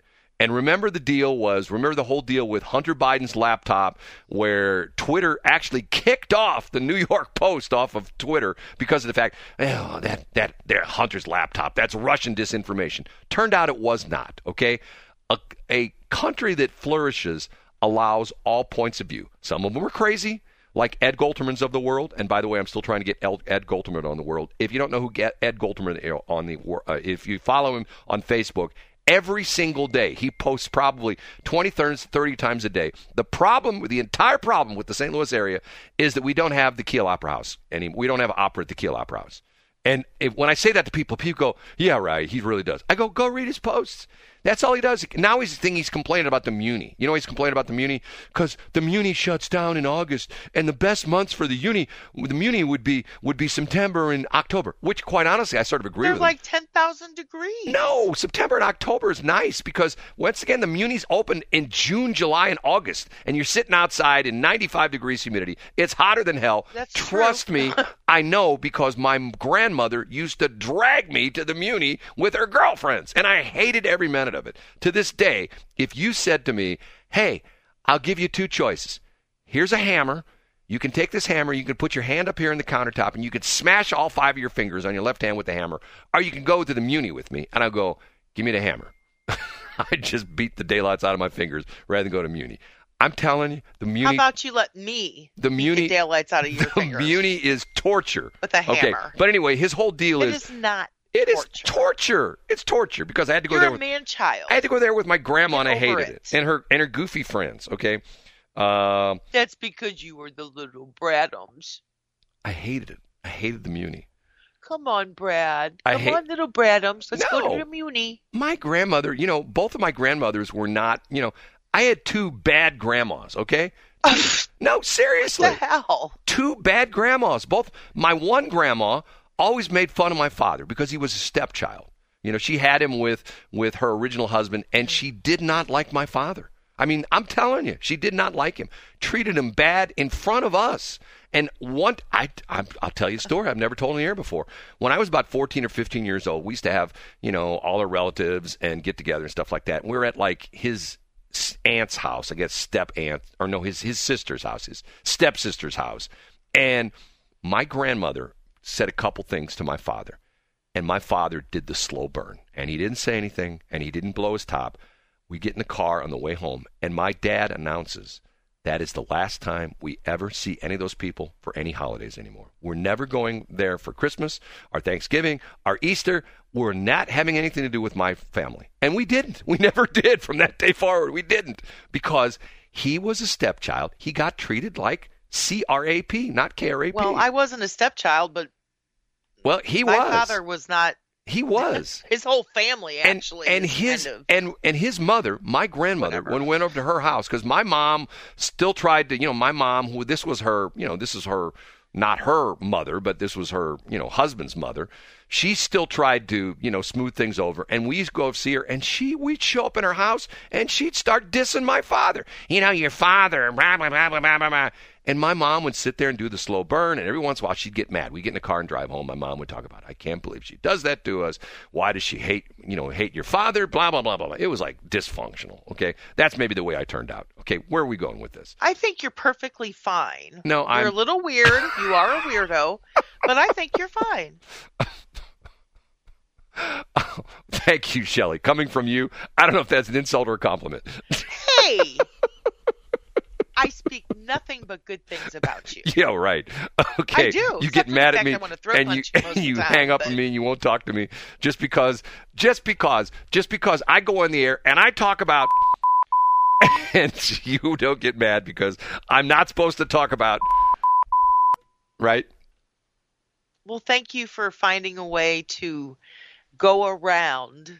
And remember the deal was remember the whole deal with Hunter Biden's laptop where Twitter actually kicked off the New York Post off of Twitter because of the fact, oh, that that that Hunter's laptop, that's Russian disinformation. Turned out it was not, okay? A, a country that flourishes allows all points of view. Some of them are crazy, like Ed Golterman's of the world. And by the way, I'm still trying to get Ed Golterman on the world. If you don't know who Ed Golterman on the, uh, if you follow him on Facebook, every single day he posts probably 20, 30, 30 times a day. The problem, the entire problem with the St. Louis area is that we don't have the Kiel Opera House anymore. We don't have opera at the Kiel Opera House. And if, when I say that to people, people go, "Yeah, right. He really does." I go, "Go read his posts." That's all he does. Now he's thinking he's complaining about the Muni. You know, he's complaining about the Muni because the Muni shuts down in August, and the best months for the Uni, the Muni would be would be September and October. Which, quite honestly, I sort of agree they're with. him. like ten thousand degrees. No, September and October is nice because once again the Muni's open in June, July, and August, and you're sitting outside in 95 degrees humidity. It's hotter than hell. That's Trust true. me, I know because my grandmother used to drag me to the Muni with her girlfriends, and I hated every minute of it. To this day, if you said to me, "Hey, I'll give you two choices. Here's a hammer." You can take this hammer, you can put your hand up here in the countertop, and you can smash all five of your fingers on your left hand with the hammer. Or you can go to the Muni with me, and I'll go, give me the hammer. I just beat the daylights out of my fingers rather than go to Muni. I'm telling you, the Muni. How about you let me the Muni, the daylights out of your the fingers? Muni is torture. With a hammer. Okay, but anyway, his whole deal It is is not. It is torture. torture. It's torture because I had to go You're there a with man child. I had to go there with my grandma, and I hated it. it. and her and her goofy friends. Okay, um, That's because you were the little Bradums. I hated it. I hated the Muni. Come on, Brad. Come hate- on, little Bradums. Let's go to the Muni. my grandmother, you know, both of my grandmothers were not, you know, I had two bad grandmas, okay? no, seriously. What the hell? Two bad grandmas. Both my one grandma always made fun of my father because he was a stepchild. You know, she had him with with her original husband and she did not like my father. I mean, I'm telling you, she did not like him. Treated him bad in front of us. And one, I, I, I'll tell you a story I've never told on the air before. When I was about 14 or 15 years old, we used to have, you know, all our relatives and get together and stuff like that. And we were at like his aunt's house, I guess step aunt, or no, his his sister's house, his stepsister's house. And my grandmother said a couple things to my father, and my father did the slow burn, and he didn't say anything, and he didn't blow his top. We get in the car on the way home, and my dad announces that is the last time we ever see any of those people for any holidays anymore. We're never going there for Christmas, our Thanksgiving, our Easter. We're not having anything to do with my family. And we didn't. We never did from that day forward. We didn't because he was a stepchild. He got treated like C R A P, not K R A P. Well, I wasn't a stepchild, but Well, he my was. My father was not. He was. His whole family actually. and is his kind of, and and his mother, my grandmother, Whatever. when we went over to her house, because my mom still tried to, you know, my mom, who this was her, you know, this is her not her mother, but this was her, you know, husband's mother. She still tried to, you know, smooth things over. And we used to go see her, and she, we'd show up in her house, and she'd start dissing my father. You know, your father, blah, blah, blah, blah, blah, blah, blah. And my mom would sit there and do the slow burn, and every once in a while she'd get mad. We'd get in the car and drive home. My mom would talk about, I can't believe she does that to us. Why does she hate, you know, hate your father? Blah, blah, blah, blah, blah. It was like dysfunctional, okay? That's maybe the way I turned out. Okay, where are we going with this? I think you're perfectly fine. No, You're I'm- a little weird. You are a weirdo, but I think you're fine. Thank you, Shelley. Coming from you, I don't know if that's an insult or a compliment. Hey, I speak nothing but good things about you. yeah, right. Okay. I do, You except get mad at me I wanna throat and you punch you most and you the hang time, up on me and you won't talk to me just because just because just because I go on the air and I talk about and you don't get mad because I'm not supposed to talk about right? Well, thank you for finding a way to go around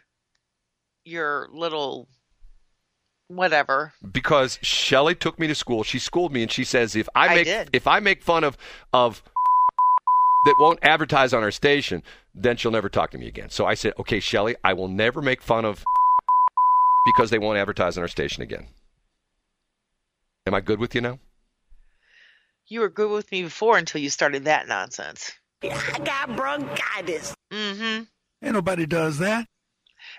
your little whatever. because Shelly took me to school. She schooled me, and she says if I I make did. if I make fun of of that won't advertise on our station, then she'll never talk to me again. So I said, okay, Shelly, I will never make fun of because they won't advertise on our station again. Am I good with you now? You were good with me before until you started that nonsense. I got bronchitis. Mm-hmm. Ain't nobody does that.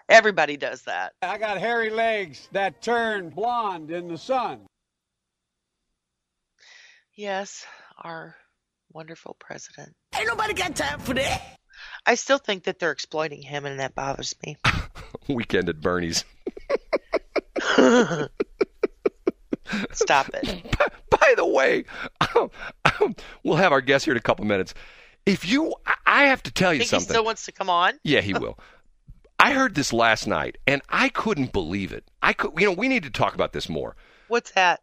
Everybody does that. I got hairy legs that turn blonde in the sun. Yes, our wonderful president. Ain't nobody got time for that. I still think that they're exploiting him, and that bothers me. Weekend at Bernie's. Stop it. By the way, um, um, we'll have our guest here in a couple minutes. If you, I- I have to tell you Think he still wants to come on? Yeah, he will. I heard this last night, and I couldn't believe it. I could, you know, we need to talk about this more. What's that?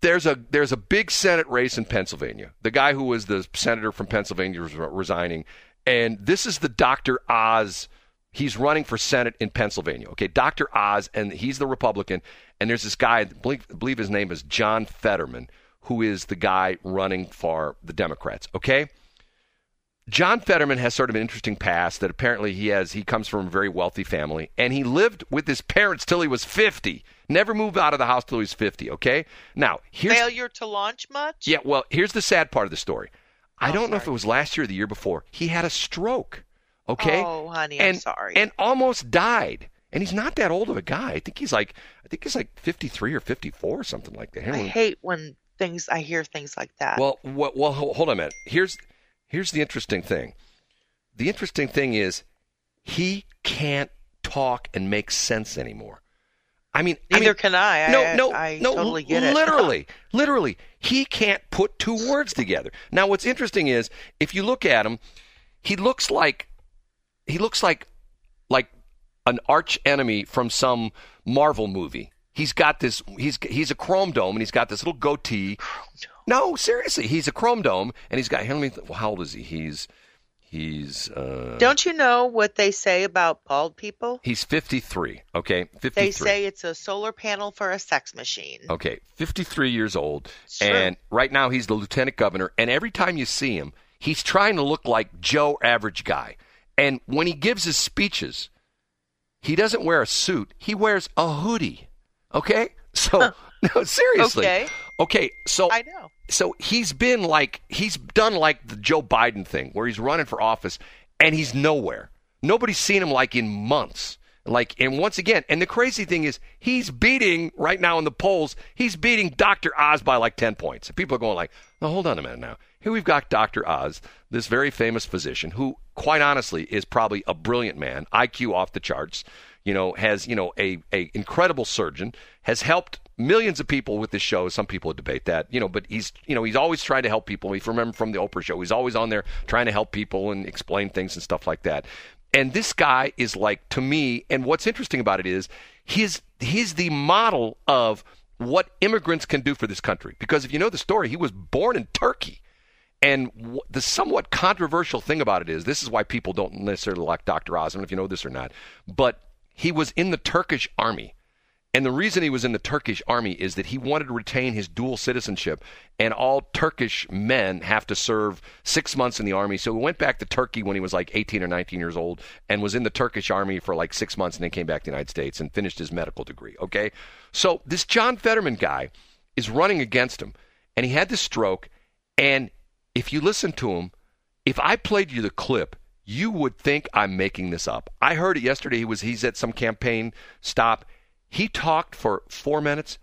There's a there's a big Senate race in Pennsylvania. The guy who was the senator from Pennsylvania re- resigning, and this is the Dr. Oz. He's running for Senate in Pennsylvania. Okay, Dr. Oz, and he's the Republican. And there's this guy, I believe, I believe his name is John Fetterman, who is the guy running for the Democrats. Okay. John Fetterman has sort of an interesting past that apparently he has he comes from a very wealthy family and he lived with his parents till he was 50. Never moved out of the house till he was 50, okay? Now, here's Failure to launch much? Yeah, well, here's the sad part of the story. I Oh, don't know if it was last year or the year before. He had a stroke. Okay? Oh, honey, I'm and, sorry. And almost died. And he's not that old of a guy. I think he's like I think he's like 53 or 54 or something like that. I on. hate when things I hear things like that. Well, well, well, hold on a minute. Here's here's the interesting thing. The interesting thing is he can't talk and make sense anymore. I mean, I Neither mean, can I. No, I, no, I no. totally get it. Literally, literally, he can't put two words together. Now, what's interesting is if you look at him, he looks like he looks like like an arch enemy from some Marvel movie. He's got this. He's he's a chrome dome, and he's got this little goatee. No, seriously, he's a chrome dome, and he's got. Let me. Well, how old is he? He's he's uh, Don't you know what they say about bald people? he's fifty three. Okay, fifty They say it's a solar panel for a sex machine. Okay, 53 years old. And right now he's the lieutenant governor. And every time you see him, he's trying to look like Joe Average Guy. And when he gives his speeches, he doesn't wear a suit, he wears a hoodie. Okay? So, no, seriously. Okay. Okay, so I know. so he's been like he's done like the Joe Biden thing where he's running for office and he's nowhere. Nobody's seen him like in months. Like and once again, and the crazy thing is he's beating right now in the polls, he's beating Dr. Oz by like 10 points. People are going like, "No, hold on a minute now. Here we've got Dr. Oz, this very famous physician who quite honestly is probably a brilliant man, IQ off the charts, you know, has, you know, a a incredible surgeon, has helped millions of people with this show. Some people would debate that, you know, but he's, you know, he's always trying to help people. If you remember from the Oprah show, he's always on there trying to help people and explain things and stuff like that. And this guy is like to me, and what's interesting about it is he's he's the model of what immigrants can do for this country. Because if you know the story, he was born in Turkey. And the somewhat controversial thing about it is this is why people don't necessarily like Dr. Oz. I don't know if you know this or not, but he was in the Turkish army And the reason he was in the Turkish army is that he wanted to retain his dual citizenship, and all Turkish men have to serve six months in the army. So he went back to Turkey when he was like 18 or 19 years old and was in the Turkish army for like six months and then came back to the United States and finished his medical degree. Okay? So this John Fetterman guy is running against him, and he had this stroke. And if you listen to him, if I played you the clip, you would think I'm making this up. I heard it yesterday. He was he's at some campaign stop. He talked for four minutes.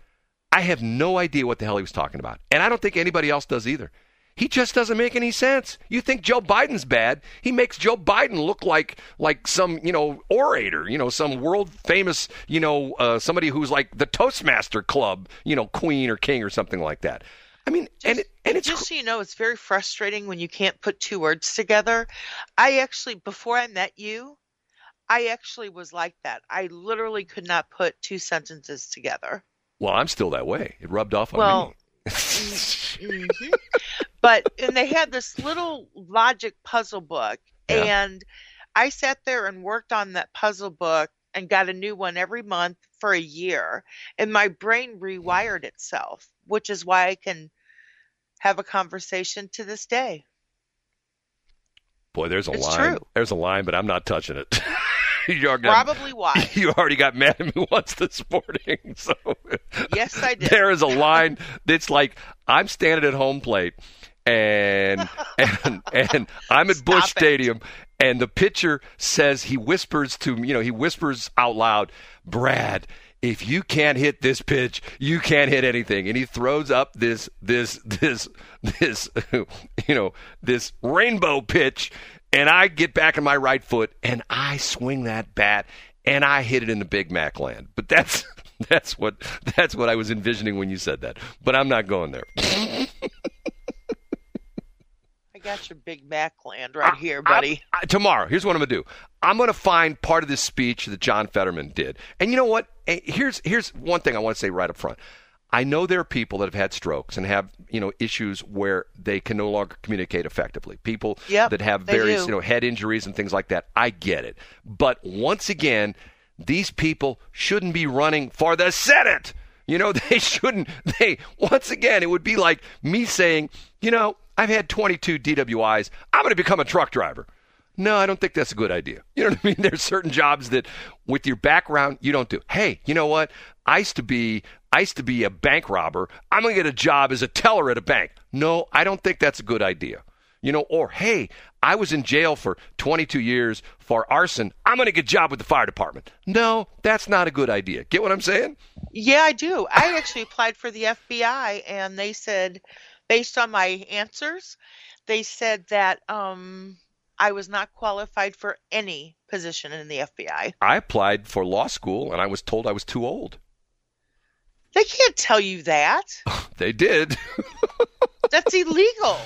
I have no idea what the hell he was talking about, and I don't think anybody else does either. He just doesn't make any sense. You think Joe Biden's bad? He makes Joe Biden look like like some you know orator, you know, some world famous you know uh, somebody who's like the Toastmaster Club, you know, queen or king or something like that. I mean, and it, and it's Just so you know, it's very frustrating when you can't put two words together. I actually, before I met you, I actually was like that. I literally could not put two sentences together. well, I'm still that way. It rubbed off on Well, me. hmm But and they had this little logic puzzle book, Yeah. and I sat there and worked on that puzzle book and got a new one every month for a year, and my brain rewired itself, which is why I can have a conversation to this day. Boy, there's a It's line. true. There's a line, but I'm not touching it. you Probably why. You already got mad at me once this morning. So Yes, I did. there is a line that's like I'm standing at home plate and and and I'm at Busch. Stadium and the pitcher says he whispers to you know he whispers out loud, Brad. If you can't hit this pitch, you can't hit anything. And he throws up this this this this you know this rainbow pitch, and I get back in my right foot and I swing that bat and I hit it in the Big Mac land. But that's that's what that's what I was envisioning when you said that. But I'm not going there. I got your Big Mac land right here, buddy. I- tomorrow, here's what I'm gonna do. I'm gonna find part of this speech that John Fetterman did. And you know what? Eh, Here's here's one thing I want to say right up front. I know there are people that have had strokes and have you know issues where they can no longer communicate effectively. People Yep, that have various you know head injuries and things like that. I get it, but once again, these people shouldn't be running for the Senate. You know, they shouldn't. They once again, it would be like me saying, you know, I've had 22 DWIs. I'm going to become a truck driver. No, I don't think that's a good idea. You know what I mean? There's certain jobs that, with your background, you don't do. Hey, you know what? I used to be, I used to be a bank robber. I'm going to get a job as a teller at a bank. No, I don't think that's a good idea. You know, or hey, I was in jail for 22 years for arson. I'm going to get a job with the fire department. No, that's not a good idea. Get what I'm saying? Yeah, I do. I actually applied for the FBI, and they said, based on my answers, they said that um, I was not qualified for any position in the FBI. I applied for law school and I was told I was too old. They can't tell you that. They did. That's illegal.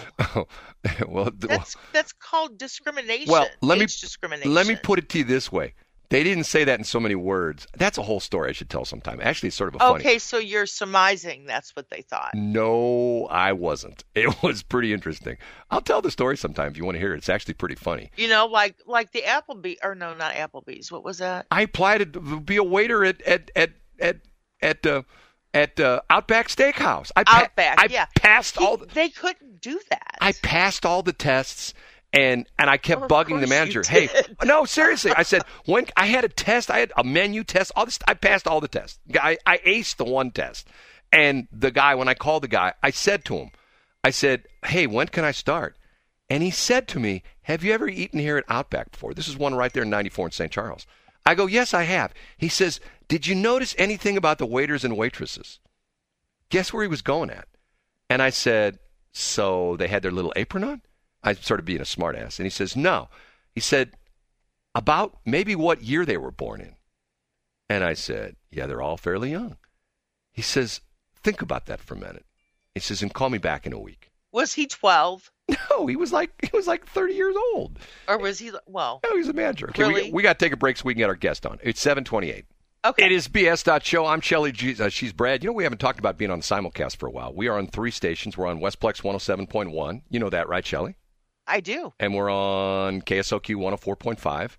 well, th- That's that's called discrimination. well, let me discrimination. let me put it to you this way. They didn't say that in so many words. That's a whole story I should tell sometime. Actually, it's sort of a funny. Okay, so you're surmising that's what they thought. No, I wasn't. It was pretty interesting. I'll tell the story sometime if you want to hear it. It's actually pretty funny. You know, like like the Applebee or no, not Applebee's. What was that? I applied to be a waiter at at at at at uh, at uh, Outback Steakhouse. I pa- Outback, I yeah. passed He- all. The, they couldn't do that. I passed all the tests. And and I kept Of bugging the manager. Hey, no, seriously. I said when I had a test, I had a menu test. All this, I passed all the tests. I, I aced the one test. And the guy, when I called the guy, I said to him, I said, "Hey, when can I start?" And he said to me, "Have you ever eaten here at Outback before?" This is one right there in 94 in St. Charles. I go, "Yes, I have." He says, "Did you notice anything about the waiters and waitresses?" Guess where he was going at? And I said, "So they had their little apron on?" I sort of being a smartass. And he says, "No." He said, "About maybe what year they were born in." And I said, "Yeah, they're all fairly young." He says, "Think about that for a minute." He says, "And call me back in a week." was he 12 No, he was like he was like 30 years old. or was he well? No, he's a manager. Okay, Really? we, we got to take a break so we can get our guest on. It's 728. Okay. It is BS.show. I'm Shelly. G- uh, she's Brad. You know, we haven't talked about being on the simulcast for a while. We are on three stations. We're on Westplex 107.1. You know that, right, Shelly? I do. And we're on KSLQ 104.5.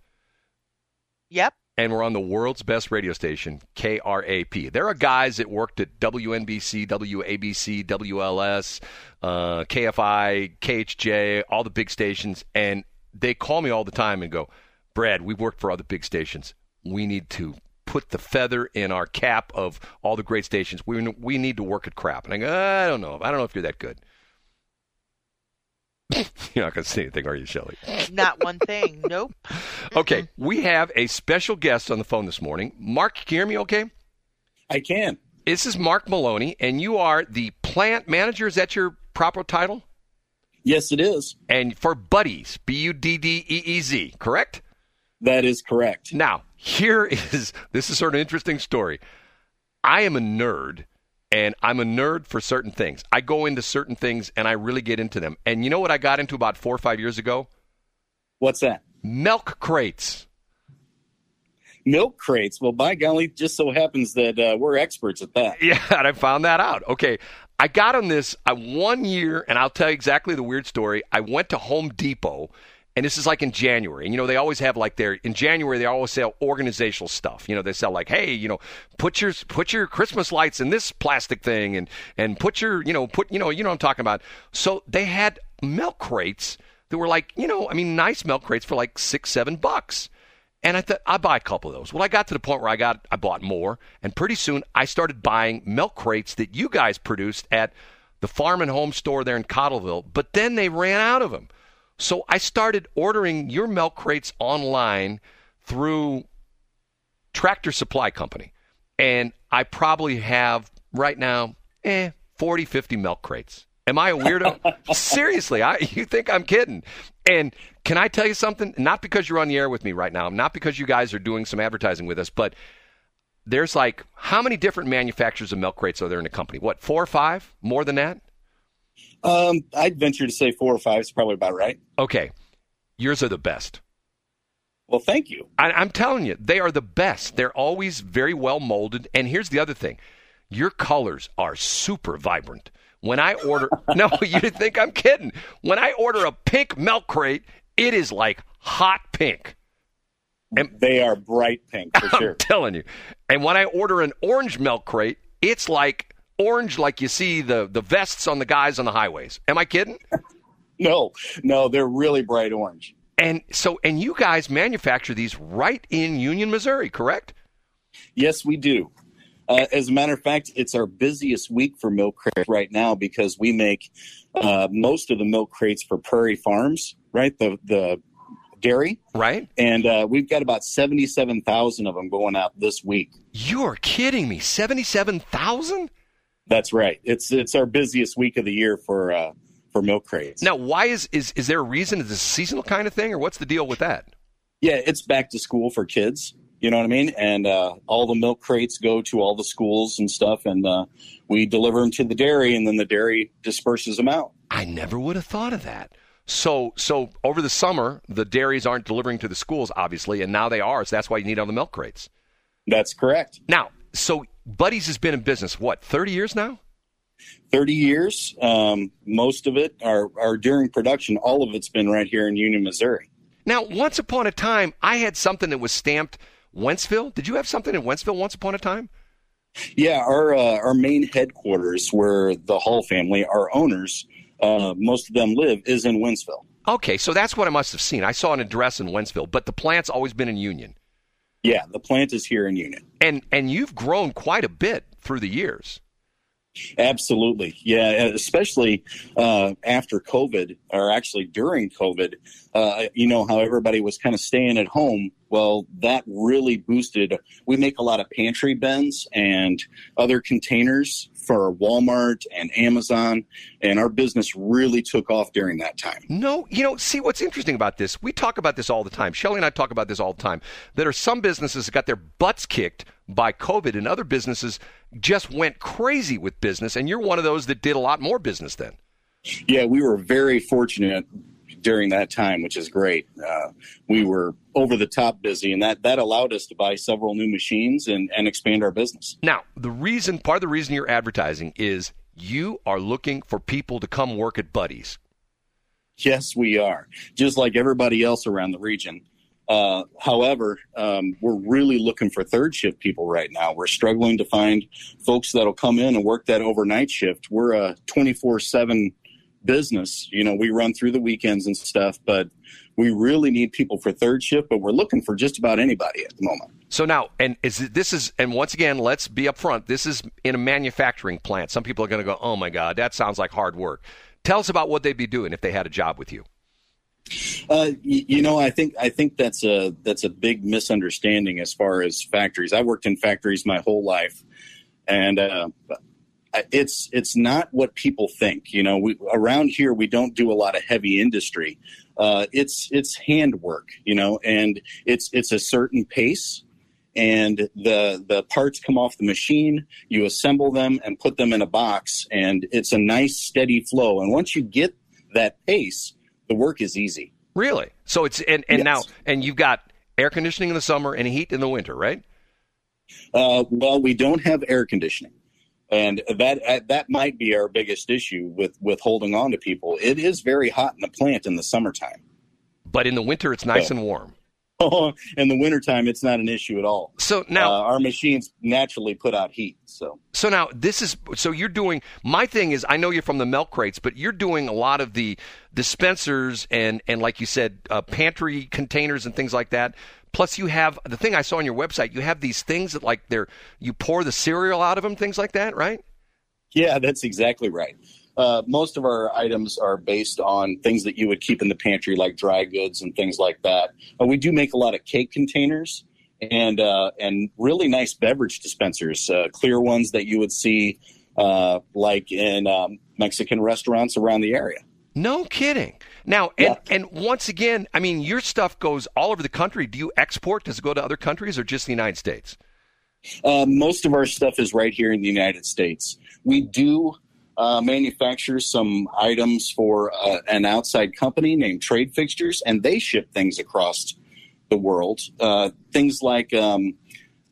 Yep. And we're on the world's best radio station, KRAP. There are guys that worked at WNBC, WABC, WLS, uh, KFI, KHJ, all the big stations, and they call me all the time and go, Brad, we worked for other big stations. We need to put the feather in our cap of all the great stations. We, we need to work at crap. And I go, I don't know. I don't know if you're that good. You're not going to say anything, are you, Shelley? Not one thing. Nope. Okay, we have a special guest on the phone this morning. Mark, can you hear me okay? I can. This is Mark Maloney, and you are the plant manager. Is that your proper title? Yes, it is. And for Buddeez, B U D D E E Z, correct? That is correct. Now, here is this is sort of an interesting story. I am a nerd and I'm a nerd for certain things. I go into certain things and I really get into them. And you know what I got into about four or five years ago? What's that? Milk crates. Milk crates. Well, by golly, just so happens that uh, we're experts at that. Yeah, and I found that out. Okay. I got on this uh, one year, and I'll tell you exactly the weird story. I went to Home Depot and this is like in January. And you know, they always have like their in January they always sell organizational stuff. You know, they sell like, hey, you know, put your put your Christmas lights in this plastic thing and and put your, you know, put you know, you know what I'm talking about. So they had milk crates that were like, you know, I mean nice milk crates for like six, seven bucks. And I thought I'll buy a couple of those. Well, I got to the point where I got I bought more, and pretty soon I started buying milk crates that you guys produced at the farm and home store there in Cottleville. But then they ran out of them. So I started ordering your milk crates online through Tractor Supply Company. And I probably have right now, eh, 40, 50 milk crates. Am I a weirdo? Seriously, I, you think I'm kidding. And can I tell you something? Not because you're on the air with me right now, not because you guys are doing some advertising with us, but there's like, how many different manufacturers of milk crates are there in the company? What, four or five? More than that? Um, I'd venture to say four or five is probably about right. Okay. Yours are the best. Well, thank you. I, I'm telling you, they are the best. They're always very well molded. And here's the other thing your colors are super vibrant. When I order, no, you think I'm kidding. When I order a pink milk crate, it is like hot pink. And they are bright pink for sure. I'm telling you. And when I order an orange milk crate, it's like orange like you see the, the vests on the guys on the highways. Am I kidding? no, no, they're really bright orange. And so, and you guys manufacture these right in Union, Missouri, correct? Yes, we do. Uh, as a matter of fact, it's our busiest week for milk crates right now because we make uh, most of the milk crates for Prairie Farms, right? The the dairy, right? And uh, we've got about seventy-seven thousand of them going out this week. You're kidding me! Seventy-seven thousand? That's right. It's it's our busiest week of the year for uh, for milk crates. Now, why is is is there a reason? Is this a seasonal kind of thing, or what's the deal with that? Yeah, it's back to school for kids. You know what I mean? And uh, all the milk crates go to all the schools and stuff, and uh, we deliver them to the dairy, and then the dairy disperses them out. I never would have thought of that. So, so over the summer, the dairies aren't delivering to the schools, obviously, and now they are. So that's why you need all the milk crates. That's correct. Now, so Buddeez has been in business what thirty years now. 30 years. Um, most of it are, are during production. All of it's been right here in Union, Missouri. Now, once upon a time, I had something that was stamped Wentzville. Did you have something in Wentzville once upon a time? Yeah, our uh, our main headquarters, where the Hall family, our owners, uh, most of them live, is in Wentzville. Okay, so that's what I must have seen. I saw an address in Wentzville, but the plant's always been in Union. Yeah, the plant is here in Union. And and you've grown quite a bit through the years. Absolutely. Yeah, especially uh, after COVID, or actually during COVID, uh, you know, how everybody was kind of staying at home. Well, that really boosted. We make a lot of pantry bins and other containers for Walmart and Amazon, and our business really took off during that time. No, you know, see what's interesting about this? We talk about this all the time. Shelly and I talk about this all the time. There are some businesses that got their butts kicked by COVID, and other businesses just went crazy with business, and you're one of those that did a lot more business then. Yeah, we were very fortunate during that time, which is great. Uh, we were over the top busy, and that that allowed us to buy several new machines and, and expand our business. Now, the reason, part of the reason you're advertising is you are looking for people to come work at Buddeez. Yes, we are. Just like everybody else around the region, Uh, however, um, we're really looking for third shift people right now. We're struggling to find folks that'll come in and work that overnight shift. We're a 24 7 business. You know, we run through the weekends and stuff, but we really need people for third shift, but we're looking for just about anybody at the moment. So now, and is this is, and once again, let's be upfront. This is in a manufacturing plant. Some people are going to go, "Oh my God, that sounds like hard work." Tell us about what they'd be doing if they had a job with you. Uh, you know, I think I think that's a that's a big misunderstanding as far as factories. I worked in factories my whole life, and uh, it's it's not what people think. You know, we, around here we don't do a lot of heavy industry. Uh, it's it's handwork, you know, and it's it's a certain pace. And the the parts come off the machine. You assemble them and put them in a box, and it's a nice steady flow. And once you get that pace, the work is easy. Really? So it's and and Yes. now and you've got air conditioning in the summer and heat in the winter, right? Uh, well, we don't have air conditioning, and that uh, that might be our biggest issue with with holding on to people. It is very hot in the plant in the summertime. But in the winter, it's nice Yeah. and warm. Oh, in the wintertime, it's not an issue at all. So now, uh, our machines naturally put out heat. So So now this is so you're doing my thing is I know you're from the milk crates, but you're doing a lot of the dispensers and and like you said, uh, pantry containers and things like that. Plus, you have the thing I saw on your website. You have these things that like they're you pour the cereal out of them, things like that, right? yeah, that's exactly right. Uh, most of our items are based on things that you would keep in the pantry, like dry goods and things like that. But we do make a lot of cake containers and uh, and really nice beverage dispensers, uh, clear ones that you would see uh, like in um, Mexican restaurants around the area. No kidding. Now, and and once again, I mean, your stuff goes all over the country. Do you export? Does it go to other countries or just the United States? Uh, most of our stuff is right here in the United States. We do uh, manufacture some items for uh, an outside company named Trade Fixtures, and they ship things across the world. Uh, things like um,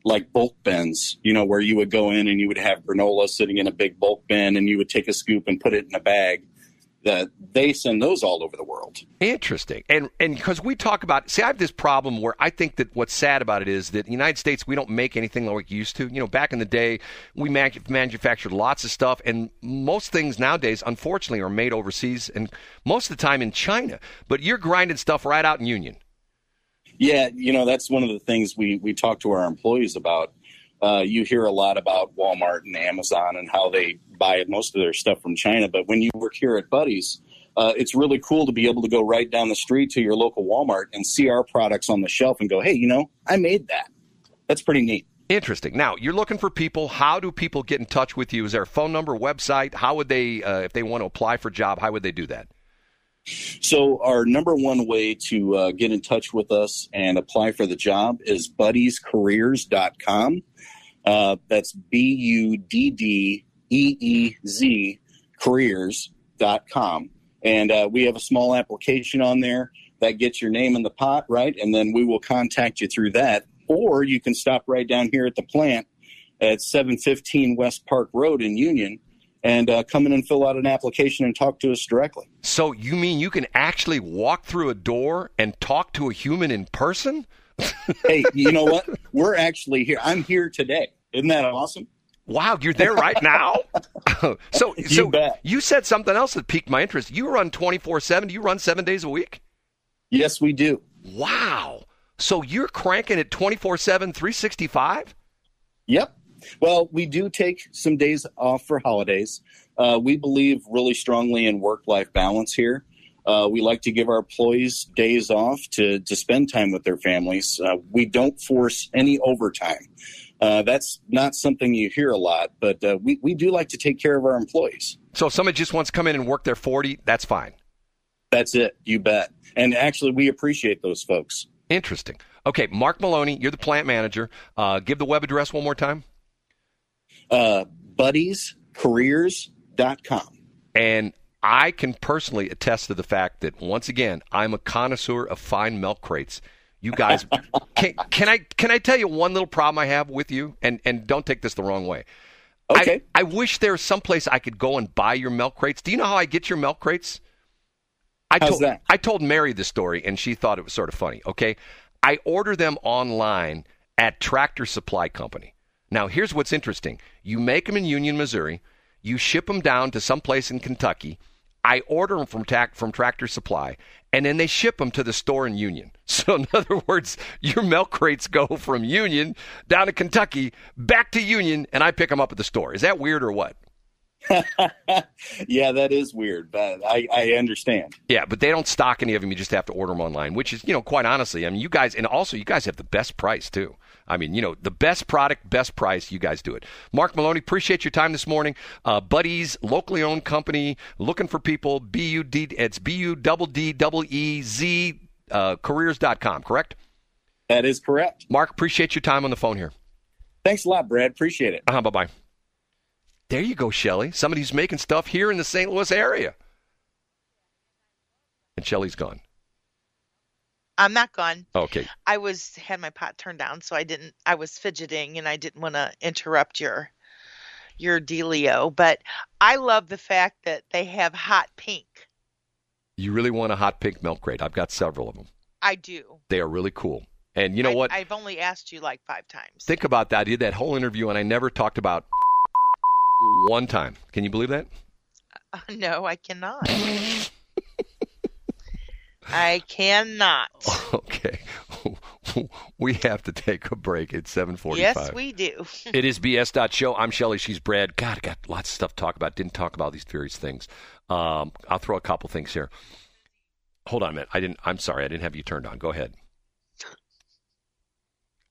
like bulk bins, you know, where you would go in and you would have granola sitting in a big bulk bin, and you would take a scoop and put it in a bag. That they send those all over the world. Interesting. And and because we talk about see, I have this problem where I think that what's sad about it is that in the United States we don't make anything like we used to. You know, back in the day we manu- manufactured lots of stuff, and most things nowadays, unfortunately, are made overseas, and most of the time in China. But you're grinding stuff right out in Union. Yeah, you know that's one of the things we we talk to our employees about. Uh, you hear a lot about Walmart and Amazon and how they buy most of their stuff from China, but when you work here at Buddeez, uh, it's really cool to be able to go right down the street to your local Walmart and see our products on the shelf and go, "Hey, you know, I made that." That's pretty neat. Interesting. Now you're looking for people. How do people get in touch with you? Is there a phone number, website? How would they, uh, if they want to apply for a job, how would they do that? So, our number one way to uh, get in touch with us and apply for the job is buddeezcareers.com. Uh, that's B U D D E E Z careers.com. And uh, we have a small application on there that gets your name in the pot, right? And then we will contact you through that. Or you can stop right down here at the plant at 715 West Park Road in Union and uh, come in and fill out an application and talk to us directly. So you mean you can actually walk through a door and talk to a human in person? Hey, you know what? We're actually here. I'm here today. Isn't that awesome? Wow, you're there right now. so, You so bet. you said something else that piqued my interest. You run 24 seven. Do you run seven days a week? Yes, we do. Wow. So you're cranking it 24 seven, 365. Yep. Well, we do take some days off for holidays. Uh, we believe really strongly in work life balance here. Uh, we like to give our employees days off to, to spend time with their families. Uh, we don't force any overtime. Uh, that's not something you hear a lot, but uh, we, we do like to take care of our employees. So if somebody just wants to come in and work their 40, that's fine. That's it. You bet. And actually, we appreciate those folks. Interesting. Okay, Mark Maloney, you're the plant manager. Uh, give the web address one more time. Uh, buddeezcareers.com. And I can personally attest to the fact that once again, I'm a connoisseur of fine milk crates. You guys, can, can I can I tell you one little problem I have with you? And and don't take this the wrong way. Okay. I, I wish there was someplace I could go and buy your milk crates. Do you know how I get your milk crates? I How's told that? I told Mary the story, and she thought it was sort of funny. Okay, I order them online at Tractor Supply Company. Now, here's what's interesting you make them in Union, Missouri, you ship them down to someplace in Kentucky. I order them from, tac- from Tractor Supply, and then they ship them to the store in Union. So, in other words, your milk crates go from Union down to Kentucky, back to Union, and I pick them up at the store. Is that weird or what? yeah, that is weird, but I, I understand. Yeah, but they don't stock any of them. You just have to order them online, which is, you know, quite honestly, I mean, you guys, and also you guys have the best price too. I mean, you know, the best product, best price. You guys do it. Mark Maloney, appreciate your time this morning. Uh, Buddeez, locally owned company, looking for people. B U D. It's B U double D double E Z uh, careers.com, correct? That is correct. Mark, appreciate your time on the phone here. Thanks a lot, Brad. Appreciate it. Uh-huh, bye bye. There you go, Shelly. Somebody who's making stuff here in the St. Louis area. And Shelly's gone. I'm not gone. Okay. I was had my pot turned down, so I didn't. I was fidgeting, and I didn't want to interrupt your your dealio. But I love the fact that they have hot pink. You really want a hot pink milk crate? I've got several of them. I do. They are really cool. And you know I, what? I've only asked you like five times. Think about that. I did that whole interview, and I never talked about one time. Can you believe that? Uh, no, I cannot. I cannot. Okay. we have to take a break at 7:45. Yes, we do. it is BS.show. I'm Shelly. She's Brad. God, I got lots of stuff to talk about. Didn't talk about these various things. Um, I'll throw a couple things here. Hold on a minute. I didn't. I'm sorry. I didn't have you turned on. Go ahead.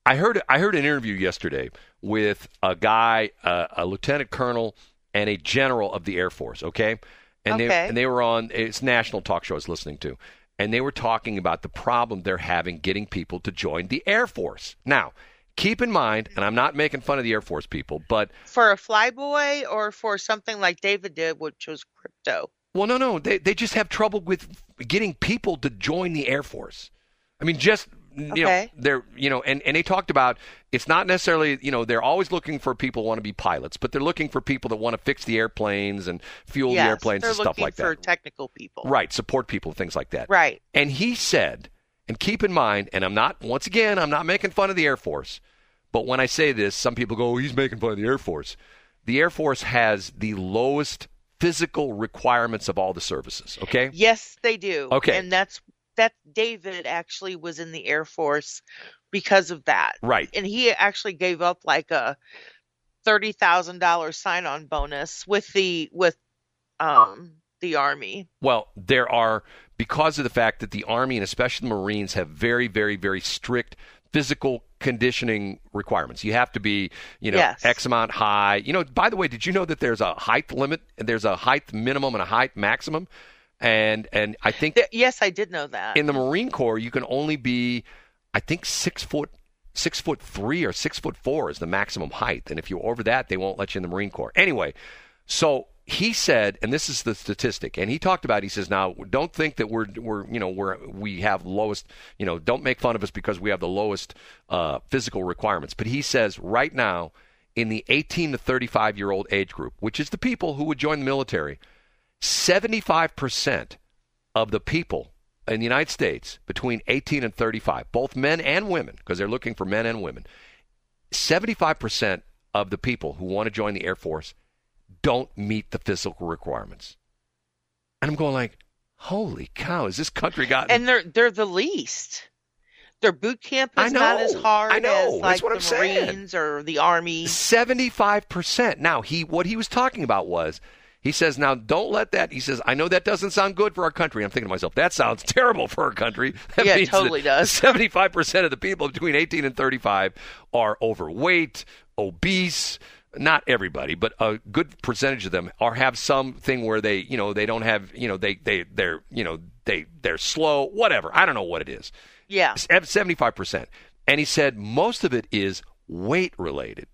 I heard. I heard an interview yesterday with a guy, uh, a lieutenant colonel, and a general of the Air Force. Okay, and Okay. they and they were on. It's national talk show I was listening to, and they were talking about the problem they're having getting people to join the Air Force. Now, keep in mind, and I'm not making fun of the Air Force people, but For a flyboy or for something like David did, which was crypto. Well, no, no. They they just have trouble with getting people to join the Air Force. I mean, just you know, they're you know, and and they talked about it's not necessarily you know they're always looking for people who want to be pilots, but they're looking for people that want to fix the airplanes and fuel yes, the airplanes and stuff looking like for that. technical people. Right, support people, things like that. Right. And he said, and keep in mind, and I'm not once again, I'm not making fun of the Air Force, but when I say this, some people go, oh, he's making fun of the Air Force. The Air Force has the lowest physical requirements of all the services. Okay. Yes, they do. Okay. And that's that David actually was in the Air Force because of that. Right. And he actually gave up like a thirty thousand dollars sign on bonus with the with um the army. Well, there are because of the fact that the Army and especially the Marines have very, very, very strict physical conditioning requirements. You have to be, you know, Yes. X amount high. You know, by the way, did you know that there's a height limit and there's a height minimum and a height maximum? And and I think Th- yes, I did know that. in the Marine Corps you can only be, I think six foot. Six foot three or six foot four is the maximum height, and if you're over that, they won't let you in the Marine Corps. Anyway, so he said, and this is the statistic, and he talked about. He says, now don't think that we're we're you know we're we have lowest you know don't make fun of us because we have the lowest uh, physical requirements. But he says right now in the 18 to 35 year old age group, which is the people who would join the military, 75 percent of the people in the United States between 18 and 35, both men and women, because they're looking for men and women, 75% of the people who want to join the Air Force don't meet the physical requirements. And I'm going like, holy cow, has this country gotten and they're they're the least. Their boot camp is not as hard I know, as that's like what the I'm saying. Marines or the Army. 75%. Now, he what he was talking about was he says, now don't let that. He says, I know that doesn't sound good for our country. I'm thinking to myself, that sounds terrible for our country. That Yeah, it totally does. 75% of the people between 18 and 35 are overweight, obese. Not everybody, but a good percentage of them are have something where they, you know, they don't have, you know, they they they're, you know, they they're slow, whatever. I don't know what it is. Yeah. 75%. And he said most of it is weight related.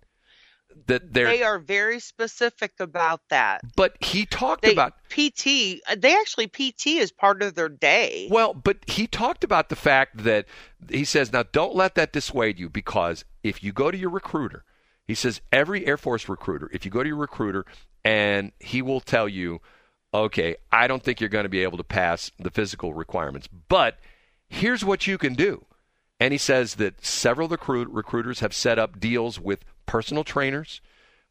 That they're They are very specific about that. but he talked They about PT. uh, They actually PT is part of their day. well, but he talked about the fact that he says now don't let that dissuade you because if you go to your recruiter, he says every Air Force recruiter, if you go to your recruiter and he will tell you, okay, I don't think you're going to be able to pass the physical requirements, but here's what you can do. And he says that several of the recruit- recruiters have set up deals with personal trainers,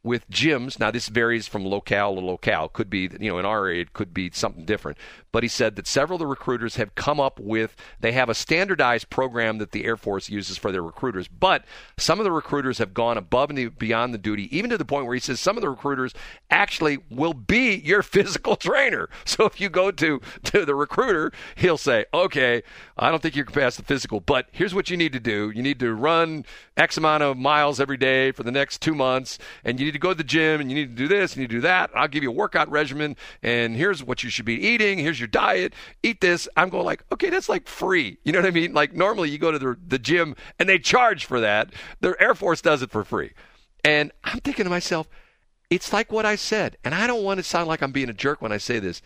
with gyms. Now, this varies from locale to locale. Could be, you know, in our area, it could be something different. But he said that several of the recruiters have come up with, they have a standardized program that the Air Force uses for their recruiters. But some of the recruiters have gone above and beyond the duty, even to the point where he says some of the recruiters actually will be your physical trainer. So if you go to, to the recruiter, he'll say, okay, I don't think you can pass the physical, but here's what you need to do. You need to run X amount of miles every day for the next two months, and you need to go to the gym, and you need to do this, and you need to do that. I'll give you a workout regimen, and here's what you should be eating. Here's your diet. Eat this. I'm going like, okay, that's like free. You know what I mean? Like normally you go to the, the gym and they charge for that. The Air Force does it for free. And I'm thinking to myself, it's like what I said, and I don't want to sound like I'm being a jerk when I say this.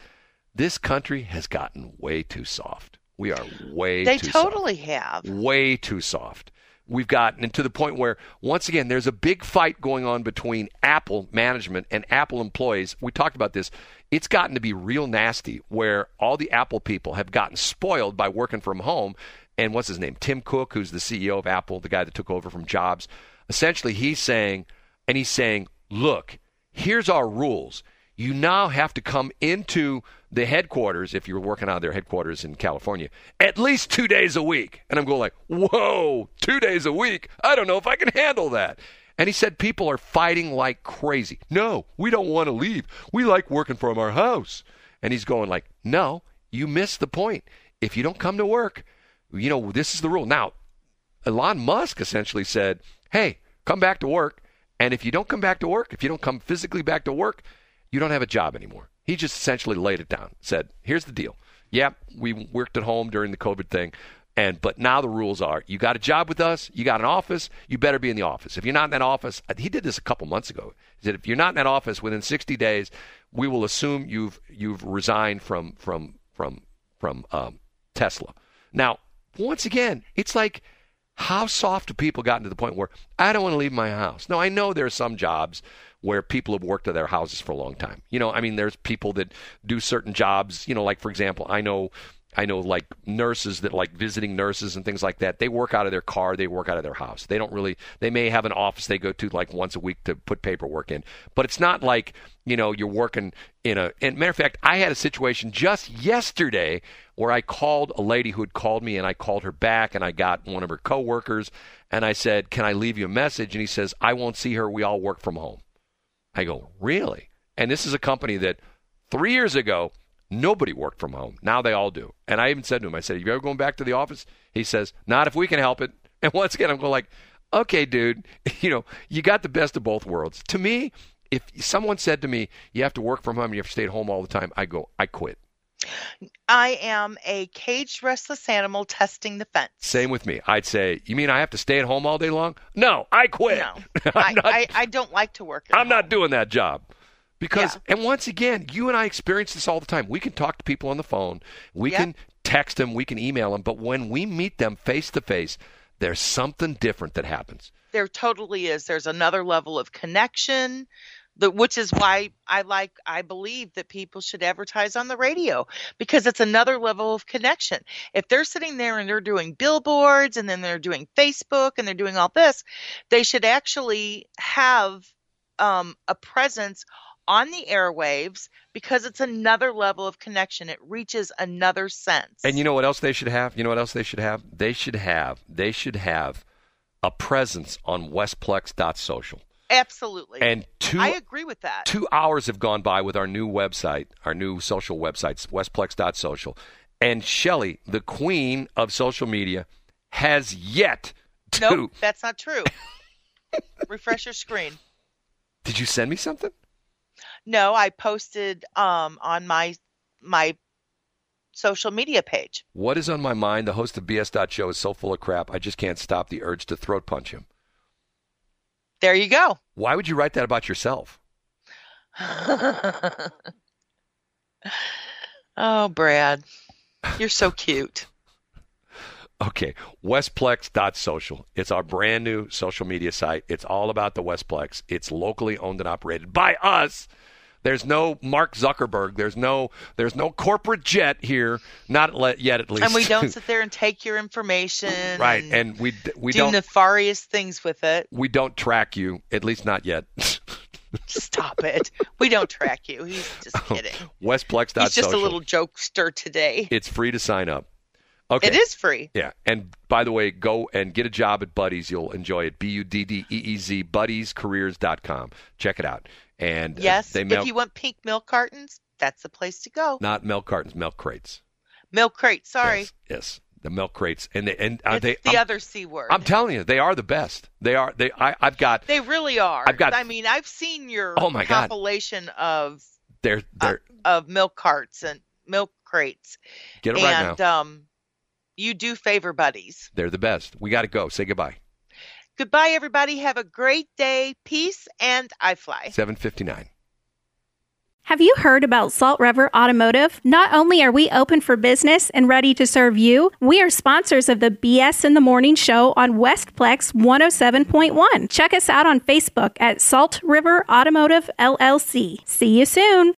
This country has gotten way too soft. We are way too soft. They totally soft. have. Way too soft. We've gotten to the point where, once again, there's a big fight going on between Apple management and Apple employees. We talked about this. It's gotten to be real nasty where all the Apple people have gotten spoiled by working from home. And what's his name? Tim Cook, who's the CEO of Apple, the guy that took over from Jobs. Essentially, he's saying, and he's saying, look, here's our rules. You now have to come into the headquarters, if you're working out of their headquarters in California, at least two days a week. And I'm going like, whoa, two days a week? I don't know if I can handle that. And he said people are fighting like crazy. No, we don't want to leave. We like working from our house. And he's going like, no, you missed the point. If you don't come to work, you know, this is the rule. Now, Elon Musk essentially said, hey, come back to work. And if you don't come back to work, if you don't come physically back to work, you don't have a job anymore. He just essentially laid it down. Said, here's the deal. Yep, we worked at home during the COVID thing. And but now the rules are: you got a job with us, you got an office, you better be in the office. If you're not in that office, he did this a couple months ago. He said if you're not in that office within 60 days, we will assume you've you've resigned from from from from um, Tesla. Now, once again, it's like how soft have people gotten to the point where I don't want to leave my house? No, I know there are some jobs where people have worked at their houses for a long time. You know, I mean, there's people that do certain jobs. You know, like for example, I know I know like nurses that like visiting nurses and things like that. They work out of their car, they work out of their house. They don't really they may have an office they go to like once a week to put paperwork in. But it's not like, you know, you're working in a and matter of fact, I had a situation just yesterday where I called a lady who had called me and I called her back and I got one of her coworkers and I said, "Can I leave you a message?" and he says, "I won't see her. We all work from home." I go, "Really?" And this is a company that 3 years ago Nobody worked from home. Now they all do. And I even said to him, I said, You ever going back to the office? He says, Not if we can help it. And once again, I'm going like, okay, dude, you know, you got the best of both worlds. To me, if someone said to me, you have to work from home, you have to stay at home all the time, I go, I quit. I am a caged restless animal testing the fence. Same with me. I'd say, you mean I have to stay at home all day long? No, I quit. No, I, not, I, I don't like to work. I'm home. not doing that job. Because, Yeah. and once again, you and I experience this all the time. We can talk to people on the phone, we Yep. can text them, we can email them, but when we meet them face to face, there's something different that happens. There totally is. There's another level of connection, the, which is why I like, I believe that people should advertise on the radio because it's another level of connection. If they're sitting there and they're doing billboards and then they're doing Facebook and they're doing all this, they should actually have um, a presence on the airwaves because it's another level of connection. It reaches another sense. And you know what else they should have? You know what else they should have? They should have they should have a presence on westplex.social. Absolutely. And two I agree with that. two hours have gone by with our new website, our new social websites, westplex.social. And Shelly, the queen of social media, has yet to Nope, that's not true. Refresh your screen. Did you send me something? No, I posted um on my my social media page. What is on my mind? The host of BS. Show is so full of crap, I just can't stop the urge to throat punch him. There you go. Why would you write that about yourself? oh, Brad. You're so cute. Okay, Westplex.social. It's our brand new social media site. It's all about the Westplex. It's locally owned and operated by us. There's no Mark Zuckerberg. There's no there's no corporate jet here. Not le- yet, at least. And we don't sit there and take your information. right, And, and we we do don't nefarious things with it. we don't track you. At least not yet. Stop it. We don't track you. He's just oh, kidding. Westplex.social. He's just a little jokester today. It's free to sign up. Okay. It is free. Yeah, and by the way, go and get a job at Buddeez. You'll enjoy it. B U D D E E Z BuddeezCareers.com. Check it out. And uh, Yes. they if you want pink milk cartons, that's the place to go. not milk cartons, milk crates. Milk crates. Sorry. Yes, yes, the milk crates, and they and are it's they? the I'm, other c word. I'm telling you, they are the best. They are. They. I, I've got. they really are. I've got- I mean, I've seen your Oh, my God. compilation of They're. They're. of milk carts and milk crates, get it right and now. um, you do favor Buddeez. They're the best. We got to go. Say goodbye. Goodbye, everybody. Have a great day. Peace, and I fly. Seven fifty nine. Have you heard about Salt River Automotive? Not only are we open for business and ready to serve you, we are sponsors of the BS in the Morning show on Westplex 107.1. Check us out on Facebook at Salt River Automotive LLC. See you soon.